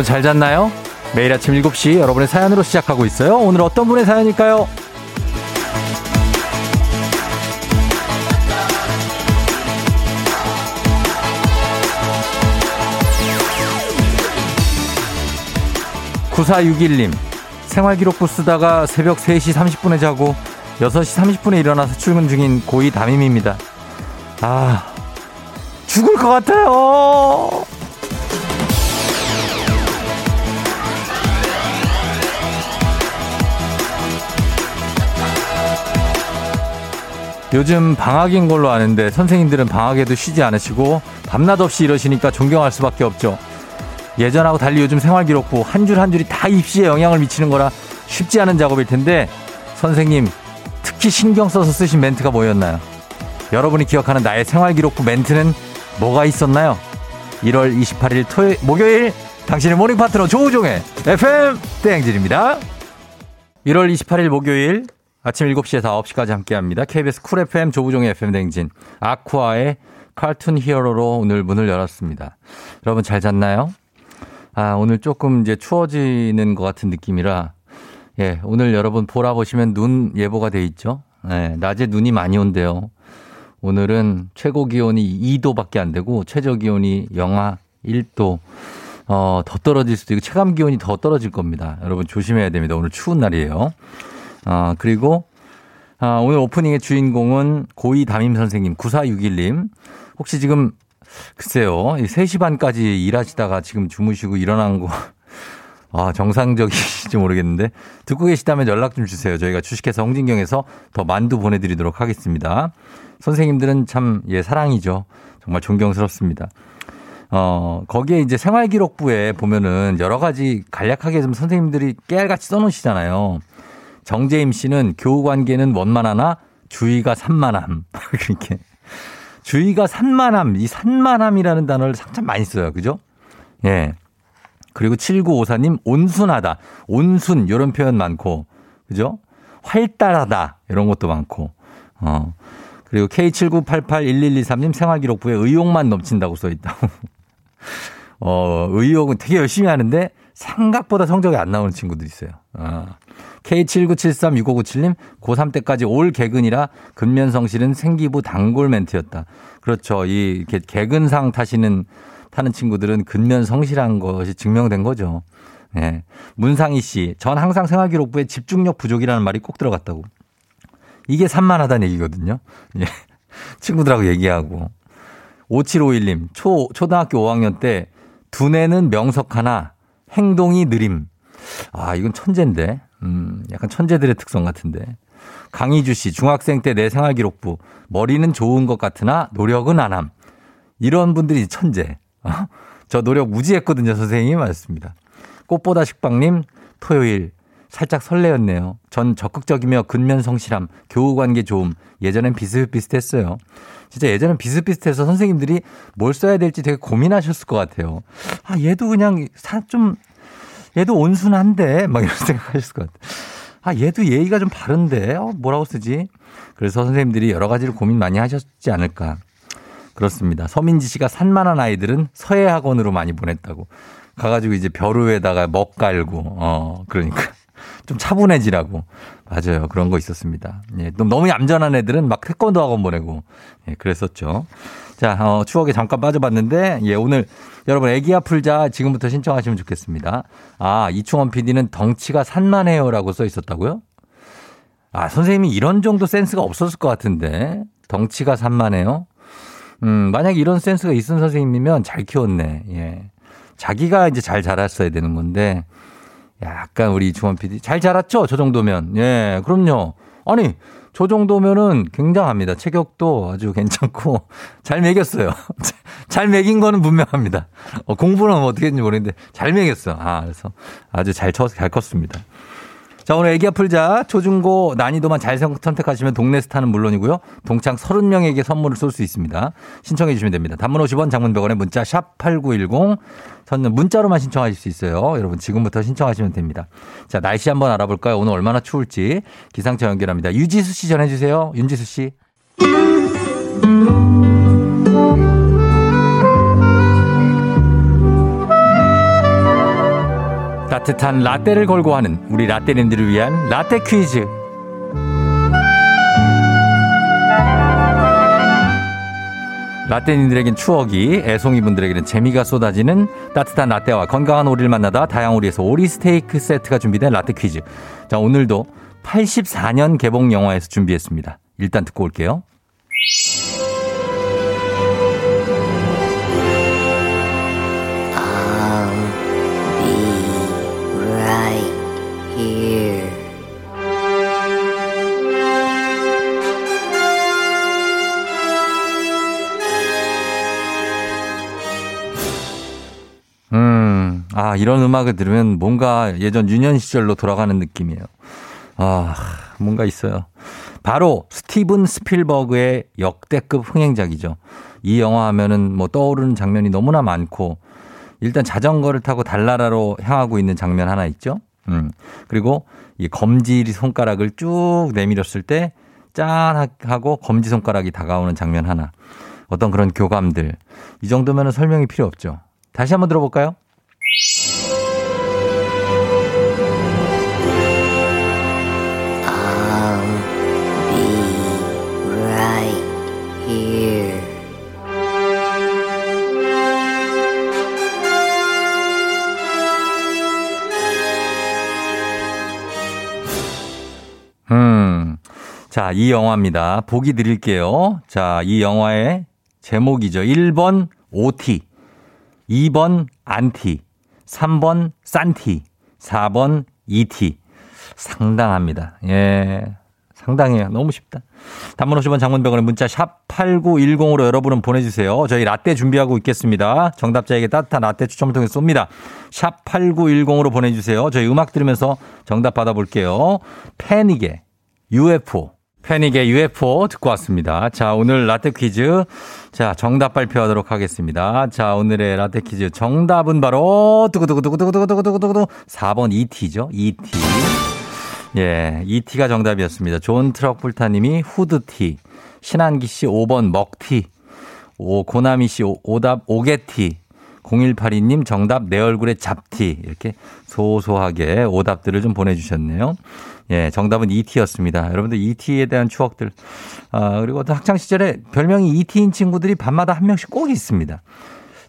여러분 잘 잤나요? 매일 아침 7시 여러분의 사연으로 시작하고 있어요. 오늘 어떤 분의 사연일까요? 9461님, 생활기록부 쓰다가 새벽 3시 30분에 자고 6시 30분에 일어나서 출근 중인 고2 담임입니다. 아, 죽을 것 같아요! 요즘 방학인 걸로 아는데 선생님들은 방학에도 쉬지 않으시고 밤낮 없이 이러시니까 존경할 수밖에 없죠. 예전하고 달리 요즘 생활기록부 한 줄 한 줄이 다 입시에 영향을 미치는 거라 쉽지 않은 작업일 텐데 선생님 특히 신경 써서 쓰신 멘트가 뭐였나요? 여러분이 기억하는 나의 생활기록부 멘트는 뭐가 있었나요? 1월 28일 토요일 목요일 당신의 모닝 파트너 조우종의 FM 대행진입니다. 1월 28일 목요일 아침 7시에서 9시까지 함께합니다. KBS 쿨 FM 조우종의 FM 대행진 아쿠아의 칼툰 히어로로 오늘 문을 열었습니다. 여러분 잘 잤나요? 아, 오늘 조금 이제 추워지는 것 같은 느낌이라, 예, 오늘 여러분 보라 보시면 눈 예보가 돼 있죠? 예, 낮에 눈이 많이 온대요. 오늘은 최고 기온이 2도밖에 안 되고, 최저 기온이 영하 1도, 어, 더 떨어질 수도 있고, 체감 기온이 더 떨어질 겁니다. 여러분 조심해야 됩니다. 오늘 추운 날이에요. 아, 그리고, 아, 오늘 오프닝의 주인공은 고2 담임 선생님, 9461님. 혹시 지금 글쎄요. 3시 반까지 일하시다가 지금 주무시고 일어난 거, 아, 정상적이실지 모르겠는데, 듣고 계시다면 연락 좀 주세요. 저희가 주식회사 홍진경에서 더 만두 보내 드리도록 하겠습니다. 선생님들은 참, 예, 사랑이죠. 정말 존경스럽습니다. 어, 거기에 이제 생활기록부에 보면은 여러 가지 간략하게 좀 선생님들이 깨알같이 써놓으시잖아요. 정재임 씨는 교우 관계는 원만하나 주의가 산만함. 그렇게. 주의가 산만함, 이 산만함이라는 단어를 참 많이 써요. 그죠? 예. 그리고 7954님, 온순하다. 온순, 이런 표현 많고. 그죠? 활달하다. 이런 것도 많고. 어. 그리고 K79881123님 생활기록부에 의욕만 넘친다고 써 있다고. 어, 의욕은 되게 열심히 하는데 생각보다 성적이 안 나오는 친구도 있어요. 어. K79736597님, 고3 때까지 올 개근이라 근면성실은 생기부 단골 멘트였다. 그렇죠. 이 개근상 타시는, 타는 친구들은 근면성실한 것이 증명된 거죠. 예. 네. 문상희 씨, 전 항상 생활기록부에 집중력 부족이라는 말이 꼭 들어갔다고. 이게 산만하다는 얘기거든요. 예. 친구들하고 얘기하고. 5751님, 초, 초등학교 5학년 때 두뇌는 명석 하나 행동이 느림. 아, 이건 천재인데. 음, 약간 천재들의 특성 같은데. 강희주 씨, 중학생 때 내 생활기록부. 머리는 좋은 것 같으나 노력은 안 함. 이런 분들이 천재. 어? 저 노력 무지했거든요, 선생님이 맞습니다. 꽃보다 식빵님, 토요일. 살짝 설레었네요. 전 적극적이며 근면 성실함, 교우 관계 좋음. 예전엔 비슷비슷했어요. 진짜 예전엔 비슷비슷해서 선생님들이 뭘 써야 될지 되게 고민하셨을 것 같아요. 아, 얘도 그냥 좀 얘도 온순한데 막 이런 생각하실 것 같아요. 아 얘도 예의가 좀 바른데 어, 뭐라고 쓰지? 그래서 선생님들이 여러 가지를 고민 많이 하셨지 않을까. 그렇습니다. 서민지 씨가 산만한 아이들은 서예 학원으로 많이 보냈다고. 가가지고 이제 벼루에다가 먹 깔고 어 그러니까 좀 차분해지라고. 맞아요. 그런 거 있었습니다. 예, 너무 얌전한 애들은 막 태권도 학원 보내고 예, 그랬었죠. 자, 어, 추억에 잠깐 빠져봤는데 예, 오늘 여러분 애기야 풀자 지금부터 신청하시면 좋겠습니다. 아, 이충원 PD는 덩치가 산만해요라고 써 있었다고요? 아, 선생님이 이런 정도 센스가 없었을 것 같은데. 덩치가 산만해요? 음, 만약에 이런 센스가 있은 선생님이면 잘 키웠네. 예. 자기가 이제 잘 자랐어야 되는 건데. 약간 우리 이충원 PD 잘 자랐죠? 저 정도면. 예, 그럼요. 아니, 저 정도면은 굉장합니다. 체격도 아주 괜찮고 잘 먹였어요. 잘 먹인 거는 분명합니다. 어, 공부는 어떻게 했는지 모르겠는데 잘 먹였어. 아, 그래서 아주 잘 쳐, 잘 컸습니다. 자, 오늘 애기 아플자 초중고 난이도만 잘 선택하시면 동네 스타는 물론이고요. 동창 30명에게 선물을 쏠 수 있습니다. 신청해 주시면 됩니다. 단문 50원, 장문 100원에 문자 샵 8910. 저는 문자로만 신청하실 수 있어요. 여러분 지금부터 신청하시면 됩니다. 자, 날씨 한번 알아볼까요? 오늘 얼마나 추울지 기상청 연결합니다. 유지수 씨 전해 주세요. 윤지수 씨. 따뜻한 라떼를 걸고 하는 우리 라떼님들을 위한 라떼 퀴즈. 라떼님들에겐 추억이, 애송이분들에게는 재미가 쏟아지는 따뜻한 라떼와 건강한 오리를 만나다 다양오리에서 오리 스테이크 세트가 준비된 라떼 퀴즈. 자, 오늘도 84년 개봉 영화에서 준비했습니다. 일단 듣고 올게요. 음, 아, 이런 음악을 들으면 뭔가 예전 유년 시절로 돌아가는 느낌이에요. 아, 뭔가 있어요. 바로 스티븐 스필버그의 역대급 흥행작이죠. 이 영화 하면은 뭐 떠오르는 장면이 너무나 많고 일단 자전거를 타고 달나라로 향하고 있는 장면 하나 있죠. 음. 그리고 이 검지 손가락을 쭉 내밀었을 때 짠 하고 검지 손가락이 다가오는 장면 하나. 어떤 그런 교감들. 이 정도면 설명이 필요 없죠. 다시 한번 들어볼까요? 자, 이 영화입니다. 보기 드릴게요. 자, 이 영화의 제목이죠. 1번 OT, 2번 안티, 3번 싼티, 4번 ET. 상당합니다. 예. 상당해요. 너무 쉽다. 단문 50원 장문병원의 문자 샵 8910으로 여러분은 보내주세요. 저희 라떼 준비하고 있겠습니다. 정답자에게 따뜻한 라떼 추첨을 통해 쏩니다. 샵 8910으로 보내주세요. 저희 음악 들으면서 정답 받아볼게요. 패닉의 UFO. 패닉의 UFO 듣고 왔습니다. 자, 오늘 라떼 퀴즈. 자, 정답 발표하도록 하겠습니다. 자, 오늘의 라떼 퀴즈. 정답은 바로, 두구두구두구두구두구두구두구 4번 ET죠. ET. 예, ET가 정답이었습니다. 존 트라볼타님이 후드티. 신한기 씨 5번 먹티. 오, 고나미 씨 오, 오답 오게티. 0182님 정답 내 얼굴에 잡티. 이렇게 소소하게 오답들을 좀 보내주셨네요. 예, 정답은 ET였습니다. 여러분들 ET에 대한 추억들. 아, 그리고 또 학창시절에 별명이 ET인 친구들이 밤마다 한 명씩 꼭 있습니다.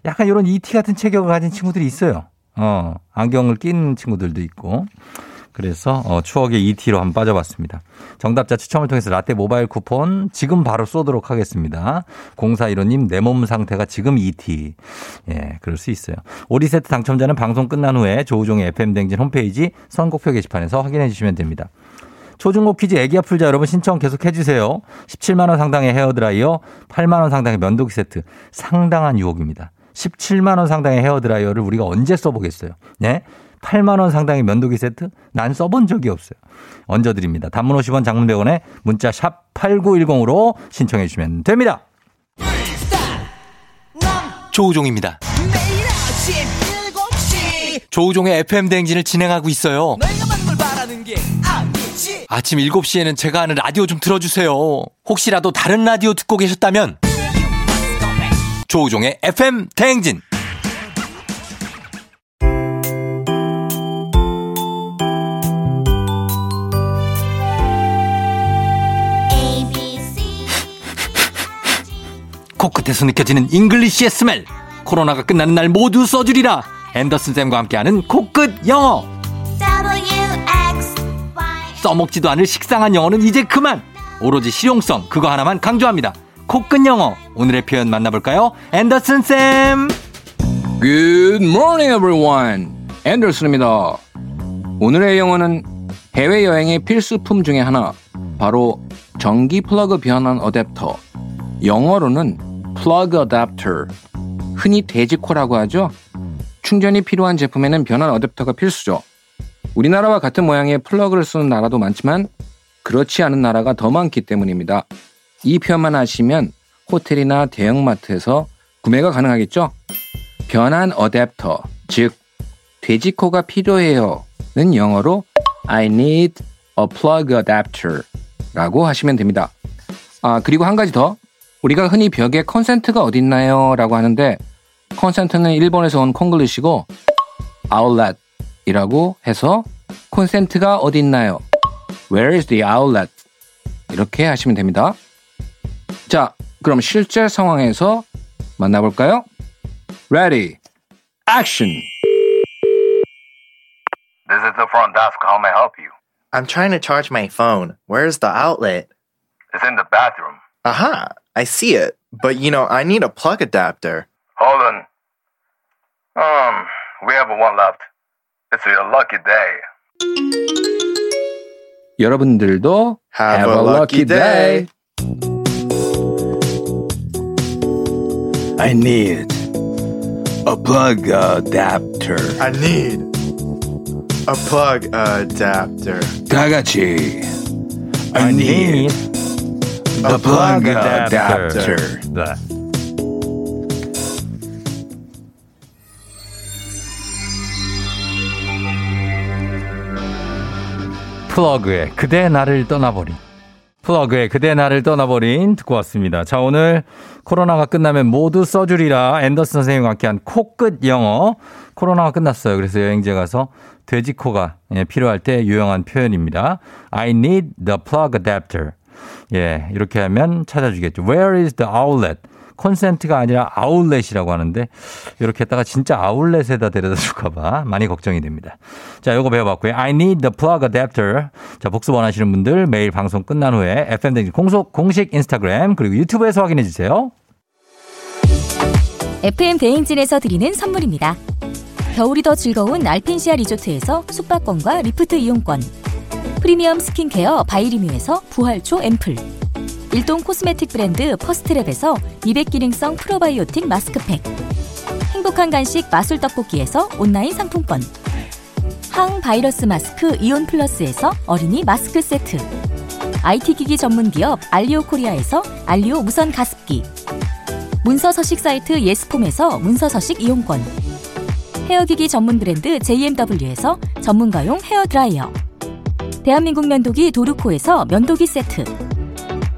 약간 이런 ET 같은 체격을 가진 친구들이 있어요. 어, 안경을 낀 친구들도 있고. 그래서 어, 추억의 ET로 한번 빠져봤습니다. 정답자 추첨을 통해서 라떼 모바일 쿠폰 지금 바로 쏘도록 하겠습니다. 0415님 내 몸 상태가 지금 ET. 예, 그럴 수 있어요. 오리 세트 당첨자는 방송 끝난 후에 조우종의 FM대행진 홈페이지 선곡표 게시판에서 확인해 주시면 됩니다. 초중고 퀴즈 애기야 풀자 여러분 신청 계속 해주세요. 17만원 상당의 헤어드라이어, 8만원 상당의 면도기 세트. 상당한 유혹입니다. 17만원 상당의 헤어드라이어를 우리가 언제 써보겠어요? 네? 8만 원 상당의 면도기 세트? 난 써본 적이 없어요. 얹어드립니다. 단문 50원 장문 100원에 문자 샵 8910으로 신청해 주시면 됩니다. 조우종입니다. 조우종의 FM 대행진을 진행하고 있어요. 아침 7시에는 제가 하는 라디오 좀 들어주세요. 혹시라도 다른 라디오 듣고 계셨다면. 조우종의 FM 대행진. 코끝에서 느껴지는 English의 smell. 코로나가 끝나는 날 모두 써주리라. 앤더슨 쌤과 함께하는 코끝 영어 써먹지도 않을 식상한 영어는 이제 그만. 오로지 실용성 그거 하나만 강조합니다. 코끝 영어. 오늘의 표현 만나볼까요? 앤더슨 쌤. Good morning everyone. 앤더슨입니다. 오늘의 영어는 해외여행의 필수품 중에 하나 바로 전기 플러그 변환 어댑터. 영어로는 plug adapter, 흔히 돼지코라고 하죠. 충전이 필요한 제품에는 변환 어댑터가 필수죠. 우리나라와 같은 모양의 플러그를 쓰는 나라도 많지만 그렇지 않은 나라가 더 많기 때문입니다. 이 표현만 하시면 호텔이나 대형마트에서 구매가 가능하겠죠? 변환 어댑터, 즉 돼지코가 필요해요는 영어로 I need a plug adapter 라고 하시면 됩니다. 아, 그리고 한 가지 더 우리가 흔히 벽에 컨센트가 어딨나요? 라고 하는데 컨센트는 일본에서 온 콩글리시고 아울렛 이라고 해서 콘센트가 어디 있나요? Where is the outlet? 이렇게 하시면 됩니다. 자, 그럼 실제 상황에서 만나볼까요? Ready, action! This is the front desk. How may I help you? I'm trying to charge my phone. Where's the outlet? It's in the bathroom. Aha, I see it. But you know, I need a plug adapter. Hold on. Um, we have one left. It's your lucky day. 여러분들도 Have, a, lucky day. I need a plug adapter. I need a plug adapter. 다 같이 I need a plug adapter. adapter. 플러그의 그대 나를 떠나버린 플러그의 그대 나를 떠나버린 듣고 왔습니다. 자 오늘 코로나가 끝나면 모두 써주리라 앤더슨 선생님과 함께한 코끝 영어 코로나가 끝났어요. 그래서 여행지에 가서 돼지코가 예, 필요할 때 유용한 표현입니다. I need the plug adapter. 예, 이렇게 하면 찾아주겠죠. Where is the outlet? 콘센트가 아니라 아울렛이라고 하는데 이렇게 했다가 진짜 아울렛에다 데려다 줄까봐 많이 걱정이 됩니다. 자, 요거 배워봤고요. I need the plug adapter. 자, 복습 원하시는 분들 매일 방송 끝난 후에 FM 대행진 공속 공식 인스타그램 그리고 유튜브에서 확인해 주세요. FM 대행진에서 드리는 선물입니다. 겨울이 더 즐거운 알펜시아 리조트에서 숙박권과 리프트 이용권. 프리미엄 스킨케어 바이리뮤에서 부활초 앰플. 일동 코스메틱 브랜드 퍼스트랩에서 미백 기능성 프로바이오틱 마스크팩. 행복한 간식 마술 떡볶이에서 온라인 상품권. 항바이러스 마스크 이온 플러스에서 어린이 마스크 세트. IT 기기 전문 기업 알리오 코리아에서 알리오 무선 가습기. 문서 서식 사이트 예스폼에서 문서 서식 이용권. 헤어기기 전문 브랜드 JMW에서 전문가용 헤어 드라이어. 대한민국 면도기 도르코에서 면도기 세트.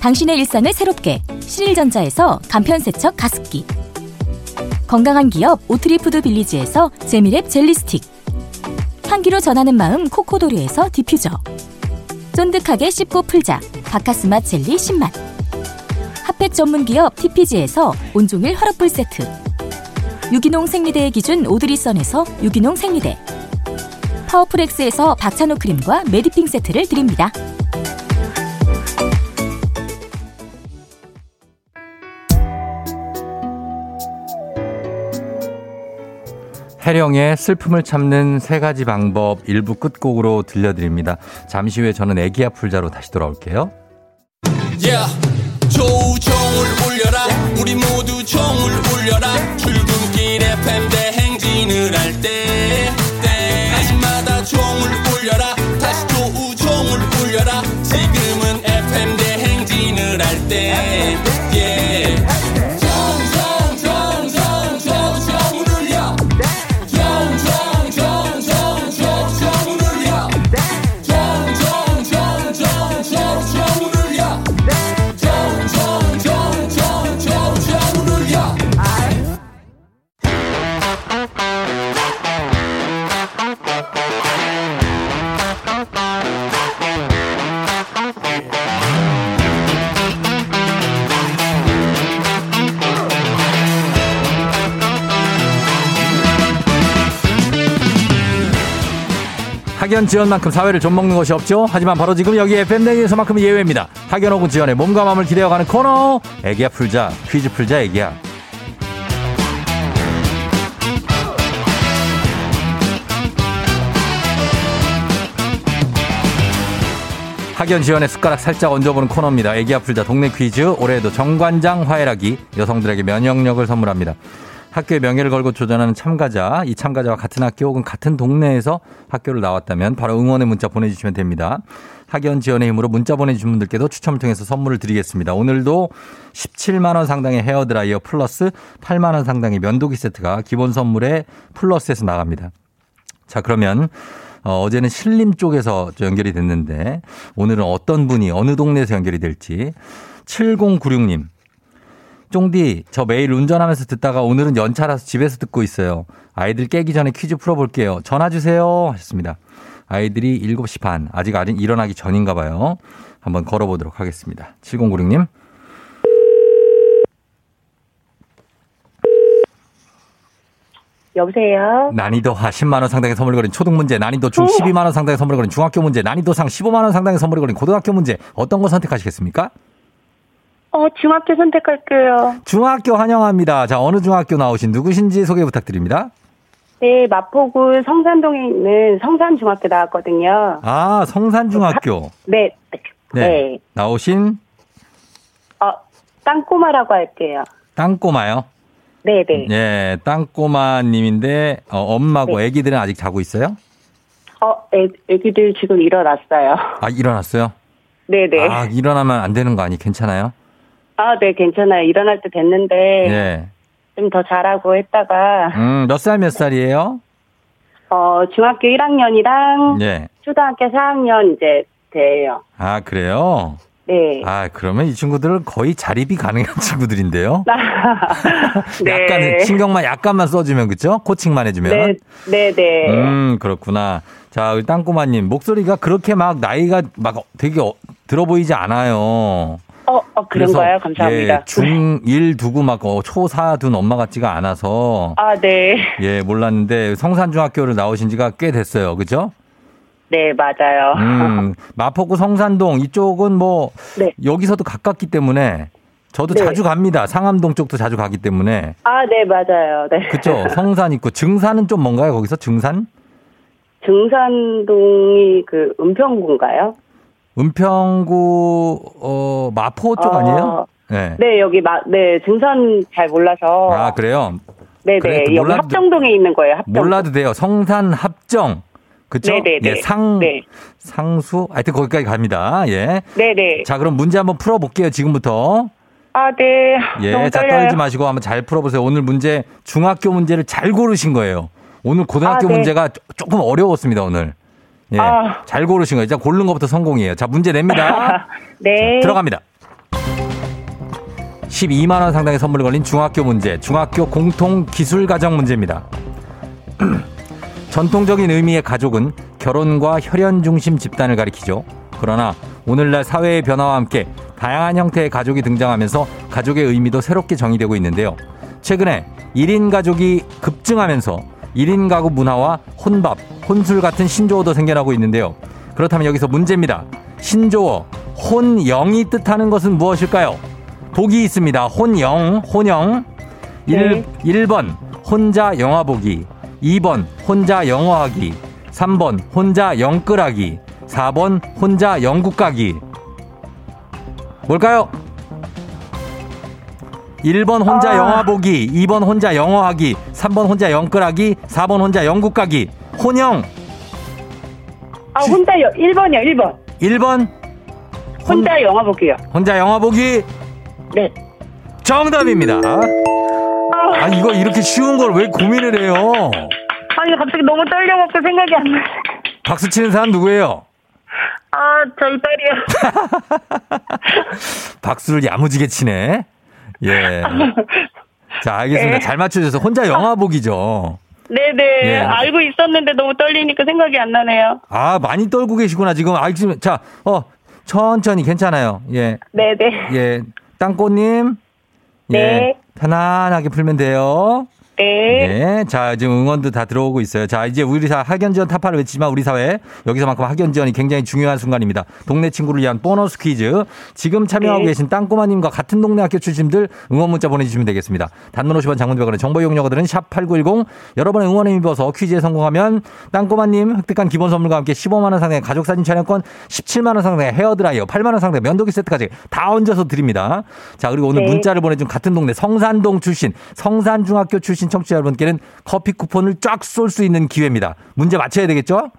당신의 일상을 새롭게 신일전자에서 간편세척 가습기. 건강한 기업 오트리푸드 빌리지에서 재미랩 젤리 스틱. 향기로 전하는 마음 코코도리에서 디퓨저. 쫀득하게 씹고 풀자 바카스맛 젤리 10만. 핫팩 전문 기업 TPG에서 온종일 화롯불 세트. 유기농 생리대의 기준 오드리선에서 유기농 생리대. 파워풀엑스에서 박찬호 크림과 메디핑 세트를 드립니다. 해령의 슬픔을 참는 세 가지 방법 일부 끝곡으로 들려드립니다. 잠시 후에 저는 애기야 풀자로 다시 돌아올게요. Yeah. 조우종을 울려라 우리 모두 종을 울려라 학연 지연만큼 사회를 좀 먹는 것이 없죠. 하지만 바로 지금 여기 FM댕에서만큼은 예외입니다. 학연 혹은 지연의 몸과 마음을 기대어가는 코너. 애기야 풀자. 퀴즈 풀자 애기야. 학연 지연의 숟가락 살짝 얹어보는 코너입니다. 애기 아플자 동네 퀴즈. 올해에도 정관장 화해락이 여성들에게 면역력을 선물합니다. 학교의 명예를 걸고 도전하는 참가자, 이 참가자와 같은 학교 혹은 같은 동네에서 학교를 나왔다면 바로 응원의 문자 보내주시면 됩니다. 학연 지원의 힘으로 문자 보내주신 분들께도 추첨을 통해서 선물을 드리겠습니다. 오늘도 17만원 상당의 헤어드라이어 플러스 8만원 상당의 면도기 세트가 기본 선물에 플러스에서 나갑니다. 자, 그러면 어, 어제는 신림 쪽에서 연결이 됐는데 오늘은 어떤 분이 어느 동네에서 연결이 될지 7096님. 쫑디, 저 매일 운전하면서 듣다가 오늘은 연차라서 집에서 듣고 있어요. 아이들 깨기 전에 퀴즈 풀어볼게요. 전화 주세요. 하셨습니다. 아이들이 7시 반, 아직 아직 일어나기 전인가 봐요. 한번 걸어보도록 하겠습니다. 7096님. 여보세요? 난이도 하 10만 원 상당의 선물 걸린 초등 문제, 난이도 중 12만 원 상당의 선물 걸린 중학교 문제, 난이도 상 15만 원 상당의 선물 걸린 고등학교 문제 어떤 거 선택하시겠습니까? 어, 중학교 선택할게요. 중학교 환영합니다. 자, 어느 중학교 나오신 누구신지 소개 부탁드립니다. 네, 마포구 성산동에 있는 성산중학교 나왔거든요. 아, 성산중학교. 네, 네. 네. 나오신 어, 땅꼬마라고 할게요. 땅꼬마요. 네 네. 예, 땅꼬마 님인데 어, 엄마고 네. 애기들은 아직 자고 있어요? 어, 애, 애기들 지금 일어났어요. 아, 일어났어요? 네네. 아, 일어나면 안 되는 거 아니 괜찮아요? 아, 네, 괜찮아요. 일어날 때 됐는데, 예. 좀더 자라고 했다가, 음, 몇 살 몇 살이에요? 어, 중학교 1학년이랑 예. 초등학교 4학년 이제 돼요. 아, 그래요? 네. 아, 그러면 이 친구들은 거의 자립이 가능한 친구들인데요? 네. 약간 신경만 약간만 써주면 그죠? 코칭만 해주면. 네, 네, 네. 음 그렇구나. 자 우리 땅꼬마님 목소리가 그렇게 막 나이가 막 되게 어- 들어 보이지 않아요. 어, 어, 그런가요? 감사합니다. 예, 중1 두고 막 어, 초4 둔 엄마 같지가 않아서 아, 네. 예 몰랐는데 성산중학교를 나오신 지가 꽤 됐어요. 그죠? 네, 맞아요. 음 마포구 성산동 이쪽은 뭐 네. 여기서도 가깝기 때문에 저도 네. 자주 갑니다. 상암동 쪽도 자주 가기 때문에 아, 네, 맞아요. 네. 그죠? 성산 있고 증산은 좀 뭔가요? 거기서 증산? 증산동이 그 은평구인가요? 은평구 어 마포 쪽 어, 아니에요? 네. 네, 여기 마, 네, 증산 잘 몰라서. 아 그래요? 네, 그래, 네. 또 여기 몰라도- 합정동에 있는 거예요. 합정. 몰라도 돼요. 성산 합정 그쵸? 네, 네, 네. 예, 상 네. 상수 하여튼 거기까지 갑니다. 예. 네, 네. 자 그럼 문제 한번 풀어볼게요. 지금부터 아, 네. 예, 자 떨려요. 떨지 마시고 한번 잘 풀어보세요. 오늘 문제 중학교 문제를 잘 고르신 거예요. 오늘 고등학교 아, 네. 문제가 조- 조금 어려웠습니다. 오늘. 예, 아. 잘 고르신 거예요. 자 고르는 것부터 성공이에요. 자 문제 냅니다. 네. 들어갑니다. 12만 원 상당의 선물이 걸린 중학교 문제, 중학교 공통 기술 가정 문제입니다. 전통적인 의미의 가족은 결혼과 혈연 중심 집단을 가리키죠. 그러나 오늘날 사회의 변화와 함께 다양한 형태의 가족이 등장하면서 가족의 의미도 새롭게 정의되고 있는데요. 최근에 1인 가족이 급증하면서 1인 가구 문화와 혼밥, 혼술 같은 신조어도 생겨나고 있는데요. 그렇다면 여기서 문제입니다. 신조어 혼영이 뜻하는 것은 무엇일까요? 보기 있습니다. 혼영, 혼영. 네. 1, 1번 혼자 영화 보기, 2번 혼자 영어하기, 3번 혼자 영끌하기, 4번 혼자 영국 가기. 뭘까요? 1번 혼자 아. 영화 보기, 2번 혼자 영어 하기, 3번 혼자 영끌하기, 4번 혼자 영국 가기. 혼영 아, 혼자 여, 1번이요, 1번. 1번 혼 자 영화 볼게요. 혼자 영화 보기 네. 정답입니다. 아, 아 이거 이렇게 쉬운 걸 왜 고민을 해요? 아니, 갑자기 너무 떨려갖고 생각이 안 나. 박수 치는 사람 누구예요? 아, 저희 딸이요. 박수를 야무지게 치네. 예. 자, 알겠습니다. 네. 잘 맞춰줘서 혼자 영화 보기죠. 네네. 예. 알고 있었는데 너무 떨리니까 생각이 안 나네요. 아, 많이 떨고 계시구나, 지금. 아, 지금, 자, 어, 천천히 괜찮아요. 예. 네네. 예. 땅꽃님. 예. 네. 편안하게 풀면 돼요. 네. 네. 자, 지금 응원도 다 들어오고 있어요. 자, 이제 우리 사 학연 지원 타파를 외치지만 우리 사회 여기서만큼 학연 지원이 굉장히 중요한 순간입니다. 동네 친구를 위한 보너스 퀴즈. 지금 참여하고 네. 계신 땅꼬마님과 같은 동네 학교 출신들 응원 문자 보내주시면 되겠습니다. 단문 50원 장문병원의 정보 이용료들은 샵8910 여러분의 응원에 힘입어서 퀴즈에 성공하면 땅꼬마님 획득한 기본 선물과 함께 15만원 상당의 가족사진 촬영권 17만원 상당의 헤어드라이어 8만원 상당의 면도기 세트까지 다 얹어서 드립니다. 자, 그리고 오늘 네. 문자를 보내준 같은 동네 성산동 출신 성산중학교 출신 청취자 여러분께는 커피 쿠폰을 쫙 쏠 수 있는 기회입니다. 문제 맞춰야 되겠죠?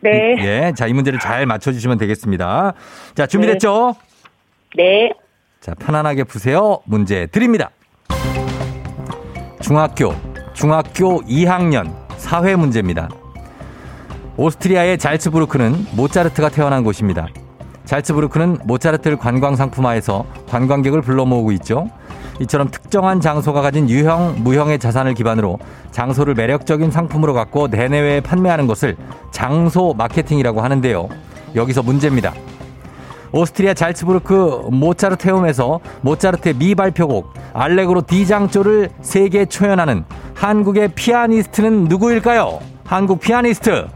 네. 예. 자, 이 문제를 잘 맞춰주시면 되겠습니다. 자, 준비됐죠? 네. 자, 편안하게 푸세요. 문제 드립니다. 중학교, 중학교 2학년 사회 문제입니다. 오스트리아의 잘츠부르크는 모차르트가 태어난 곳입니다. 잘츠부르크는 모차르트를 관광 상품화해서 관광객을 불러 모으고 있죠. 이처럼 특정한 장소가 가진 유형, 무형의 자산을 기반으로 장소를 매력적인 상품으로 갖고 내내외에 판매하는 것을 장소 마케팅이라고 하는데요. 여기서 문제입니다. 오스트리아 잘츠부르크 모차르트 헤움에서 모차르트의 미발표곡 알레그로 디장조를 세계 초연하는 한국의 피아니스트는 누구일까요? 한국 피아니스트.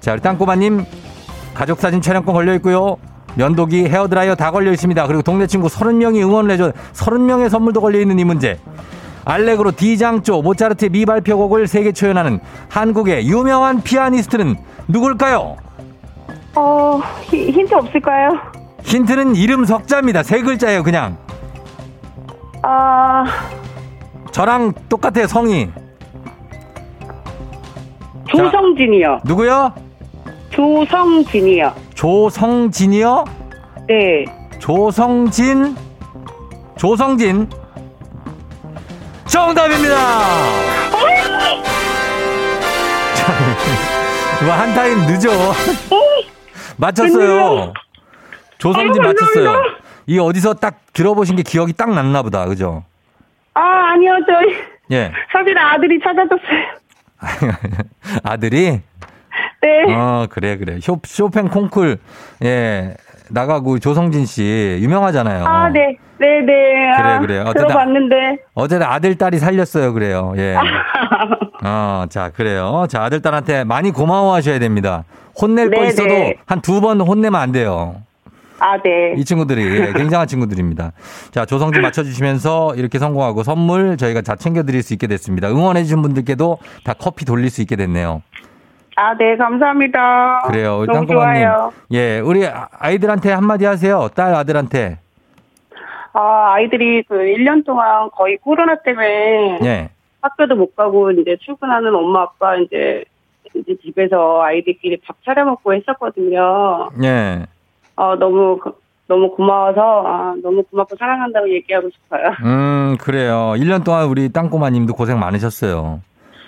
자, 우리 땅꼬마님 가족사진 촬영권 걸려 있고요. 면도기, 헤어드라이어 다 걸려 있습니다. 그리고 동네 친구 30명이 응원을 해줘 30명의 선물도 걸려 있는 이 문제. 알레그로 디장조 모차르트의 미발표곡을 세계 초연하는 한국의 유명한 피아니스트는 누굴까요? 어, 히- 힌트 없을까요? 힌트는 이름 석자입니다. 세 글자예요, 그냥. 아, 저랑 똑같아요, 성이. 조성진이요. 누구요? 조성진이요. 조성진이요? 네. 조성진? 조성진? 정답입니다! 자, 이거 한 타임 늦어. 맞췄어요. 조성진 아유, 맞췄어요. 이 어디서 딱 들어보신 게 기억이 딱 났나 보다. 그죠? 아, 아니요. 저희 예. 사실 아들이 찾아줬어요. 아들이? 네. 어, 그래, 그래. 쇼, 쇼팽 콩쿨, 예, 나가고 조성진 씨, 유명하잖아요. 아, 네. 네, 네. 아, 그래, 그래. 어쨌든- 들어봤는데. 어제는 아들, 딸이 살렸어요, 그래요. 예. 어, 자, 그래요. 자, 아들, 딸한테 많이 고마워하셔야 됩니다. 혼낼 거 네, 있어도 네. 한두 번 혼내면 안 돼요. 아, 네. 이 친구들이 예, 굉장한 친구들입니다. 자, 조성진 맞춰주시면서 이렇게 성공하고 선물 저희가 다 챙겨드릴 수 있게 됐습니다. 응원해주신 분들께도 다 커피 돌릴 수 있게 됐네요. 아, 네. 감사합니다. 그래요. 우리 너무 땅콩아님. 좋아요. 예, 우리 아이들한테 한마디 하세요. 딸 아들한테. 아, 아이들이 그 1년 동안 거의 코로나 때문에 예. 학교도 못 가고 이제 출근하는 엄마 아빠 이제 이제 집에서 아이들끼리 밥 차려 먹고 했었거든요. 예. 어, 너무 그- 너무 고마워서 아, 너무 고맙고 사랑한다고 얘기하고 싶어요. 음, 그래요. 1년 동안 우리 땅꼬마 님도 고생 많으셨어요.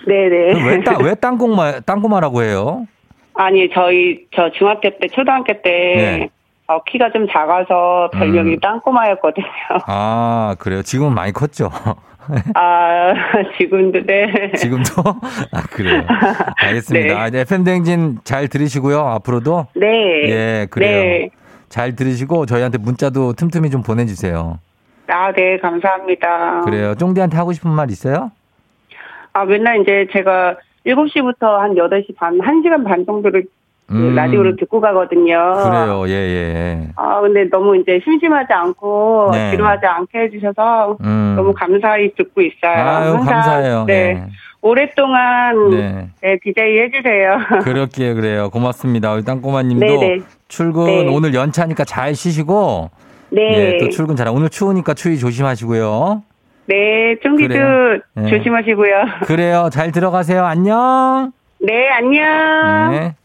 네네. 왜, 땅, 왜 땅꼬마, 땅꼬마라고 해요? 아니 저희 저 중학교 때 초등학교 때 네. 어, 키가 좀 작아서 별명이 음. 땅꼬마였거든요. 아, 그래요. 지금은 많이 컸죠. 아 지금도 네. 지금도? 아, 그래요. 알겠습니다. 네. 아, 이제 FM대행진 잘 들으시고요. 앞으로도. 네. 예, 그래요. 네. 잘 들으시고 저희한테 문자도 틈틈이 좀 보내주세요. 아, 네, 감사합니다. 그래요. 쫑디한테 하고 싶은 말 있어요? 아, 맨날 이제 제가 7시부터 한 8시 반, 1시간 반 정도를 그 음. 라디오를 듣고 가거든요. 그래요. 예, 예. 아, 근데 너무 이제 심심하지 않고 네. 지루하지 않게 해주셔서 음. 너무 감사히 듣고 있어요. 아유, 항상, 감사해요. 네. 예. 오랫동안 네. 네, DJ 해주세요. 그렇게 그래요. 고맙습니다. 우리 땅꼬마 님도 네네. 출근 네. 오늘 연차니까 잘 쉬시고 네. 예, 또 출근 잘. 오늘 추우니까 추위 조심하시고요. 네, 쫑디도. 네. 조심하시고요. 그래요. 잘 들어가세요. 안녕. 네, 안녕. 네.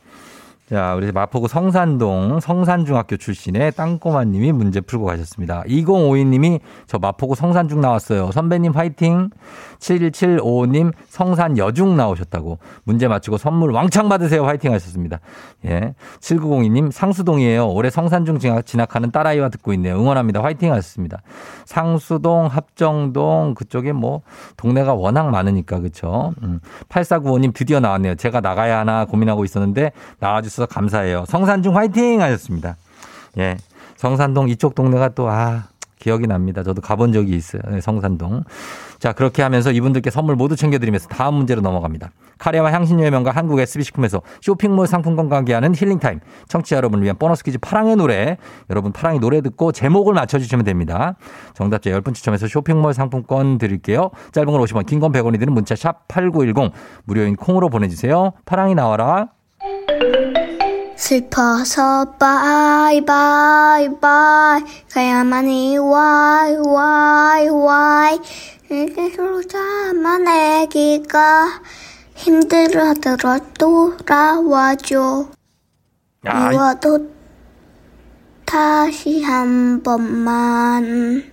자, 우리 마포구 성산동 성산중학교 출신의 땅꼬마님이 문제 풀고 가셨습니다. 2052님이 저 마포구 성산중 나왔어요. 선배님 화이팅. 7755님 성산 여중 나오셨다고 문제 맞추고 선물 왕창 받으세요. 화이팅 하셨습니다. 예. 7902님 상수동이에요. 올해 성산중 진학- 진학하는 딸아이와 듣고 있네요. 응원합니다. 화이팅 하셨습니다. 상수동, 합정동 그쪽에 뭐 동네가 워낙 많으니까 그렇죠. 음. 8495님 드디어 나왔네요. 제가 나가야 하나 고민하고 있었는데 나와주셔서 감사해요. 성산중 화이팅 하셨습니다. 예. 성산동 이쪽 동네가 또 아 기억이 납니다. 저도 가본 적이 있어요. 네, 성산동. 자, 그렇게 하면서 이분들께 선물 모두 챙겨드리면서 다음 문제로 넘어갑니다. 카레와 향신료의 명가 한국 SB식품에서 쇼핑몰 상품권과 함께하는 힐링타임. 청취자 여러분을 위한 보너스 퀴즈 파랑의 노래. 여러분 파랑이 노래 듣고 제목을 맞춰주시면 됩니다. 정답자 10분 추첨해서 쇼핑몰 상품권 드릴게요. 짧은 걸 50원, 긴 건 100원이 드는 문자 샵 8910 무료인 콩으로 보내주세요. 파랑이 나와라. 슬퍼서 bye bye bye. 가야만 이 why why why. 그러자만 애기가 힘들어 들어 돌아와줘. 야, 미워도 다시 한 번만.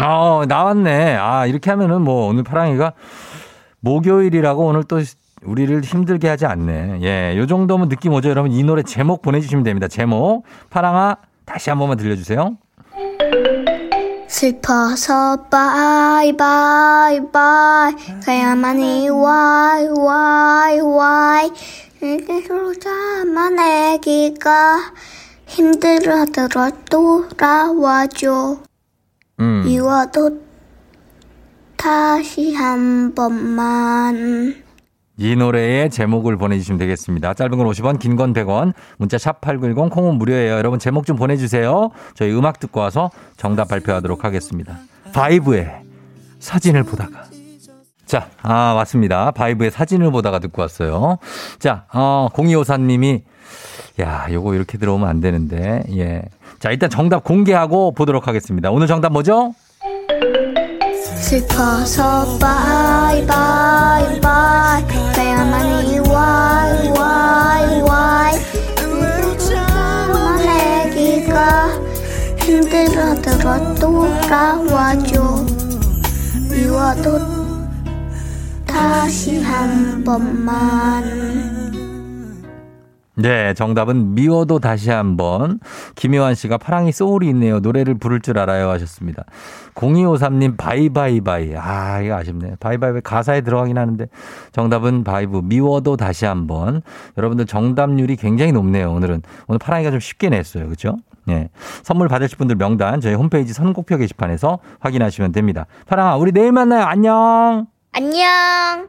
어, 나왔네. 아, 이렇게 하면은 뭐 오늘 파랑이가 목요일이라고 오늘 또 우리를 힘들게 하지 않네. 예, 요 정도면 느낌 오죠, 여러분. 이 노래 제목 보내주시면 됩니다. 제목. 파랑아, 다시 한 번만 들려주세요. 슬퍼서 bye bye bye 가야만 이 why why why 그러자만 애기가 힘들어들어 돌아와줘 음. 미워도 다시 한 번만 이 노래의 제목을 보내주시면 되겠습니다. 짧은 건 50원, 긴 건 100원, 문자 샵 8910, 콩은 무료예요. 여러분 제목 좀 보내주세요. 저희 음악 듣고 와서 정답 발표하도록 하겠습니다. 바이브의 사진을 보다가. 자, 아, 왔습니다. 바이브의 사진을 보다가 듣고 왔어요. 자, 어, 0254님이, 야, 요거 이렇게 들어오면 안 되는데, 예. 자, 일단 정답 공개하고 보도록 하겠습니다. 오늘 정답 뭐죠? 슬퍼서 바이 바이 바이 가야만이 와이 와이 와이 그러자만 애기가 힘들어들어 돌아와줘 미워도 다시 한 번만 네, 정답은 미워도 다시 한번. 김효환 씨가 파랑이 소울이 있네요. 노래를 부를 줄 알아요 하셨습니다. 0253님 bye bye bye. 아, 이거 아쉽네. bye bye bye 가사에 들어가긴 하는데 정답은 바이브 미워도 다시 한번. 여러분들 정답률이 굉장히 높네요. 오늘은. 오늘 파랑이가 좀 쉽게 냈어요. 그렇죠? 네. 선물 받으실 분들 명단 저희 홈페이지 선곡표 게시판에서 확인하시면 됩니다. 파랑아, 우리 내일 만나요. 안녕. 안녕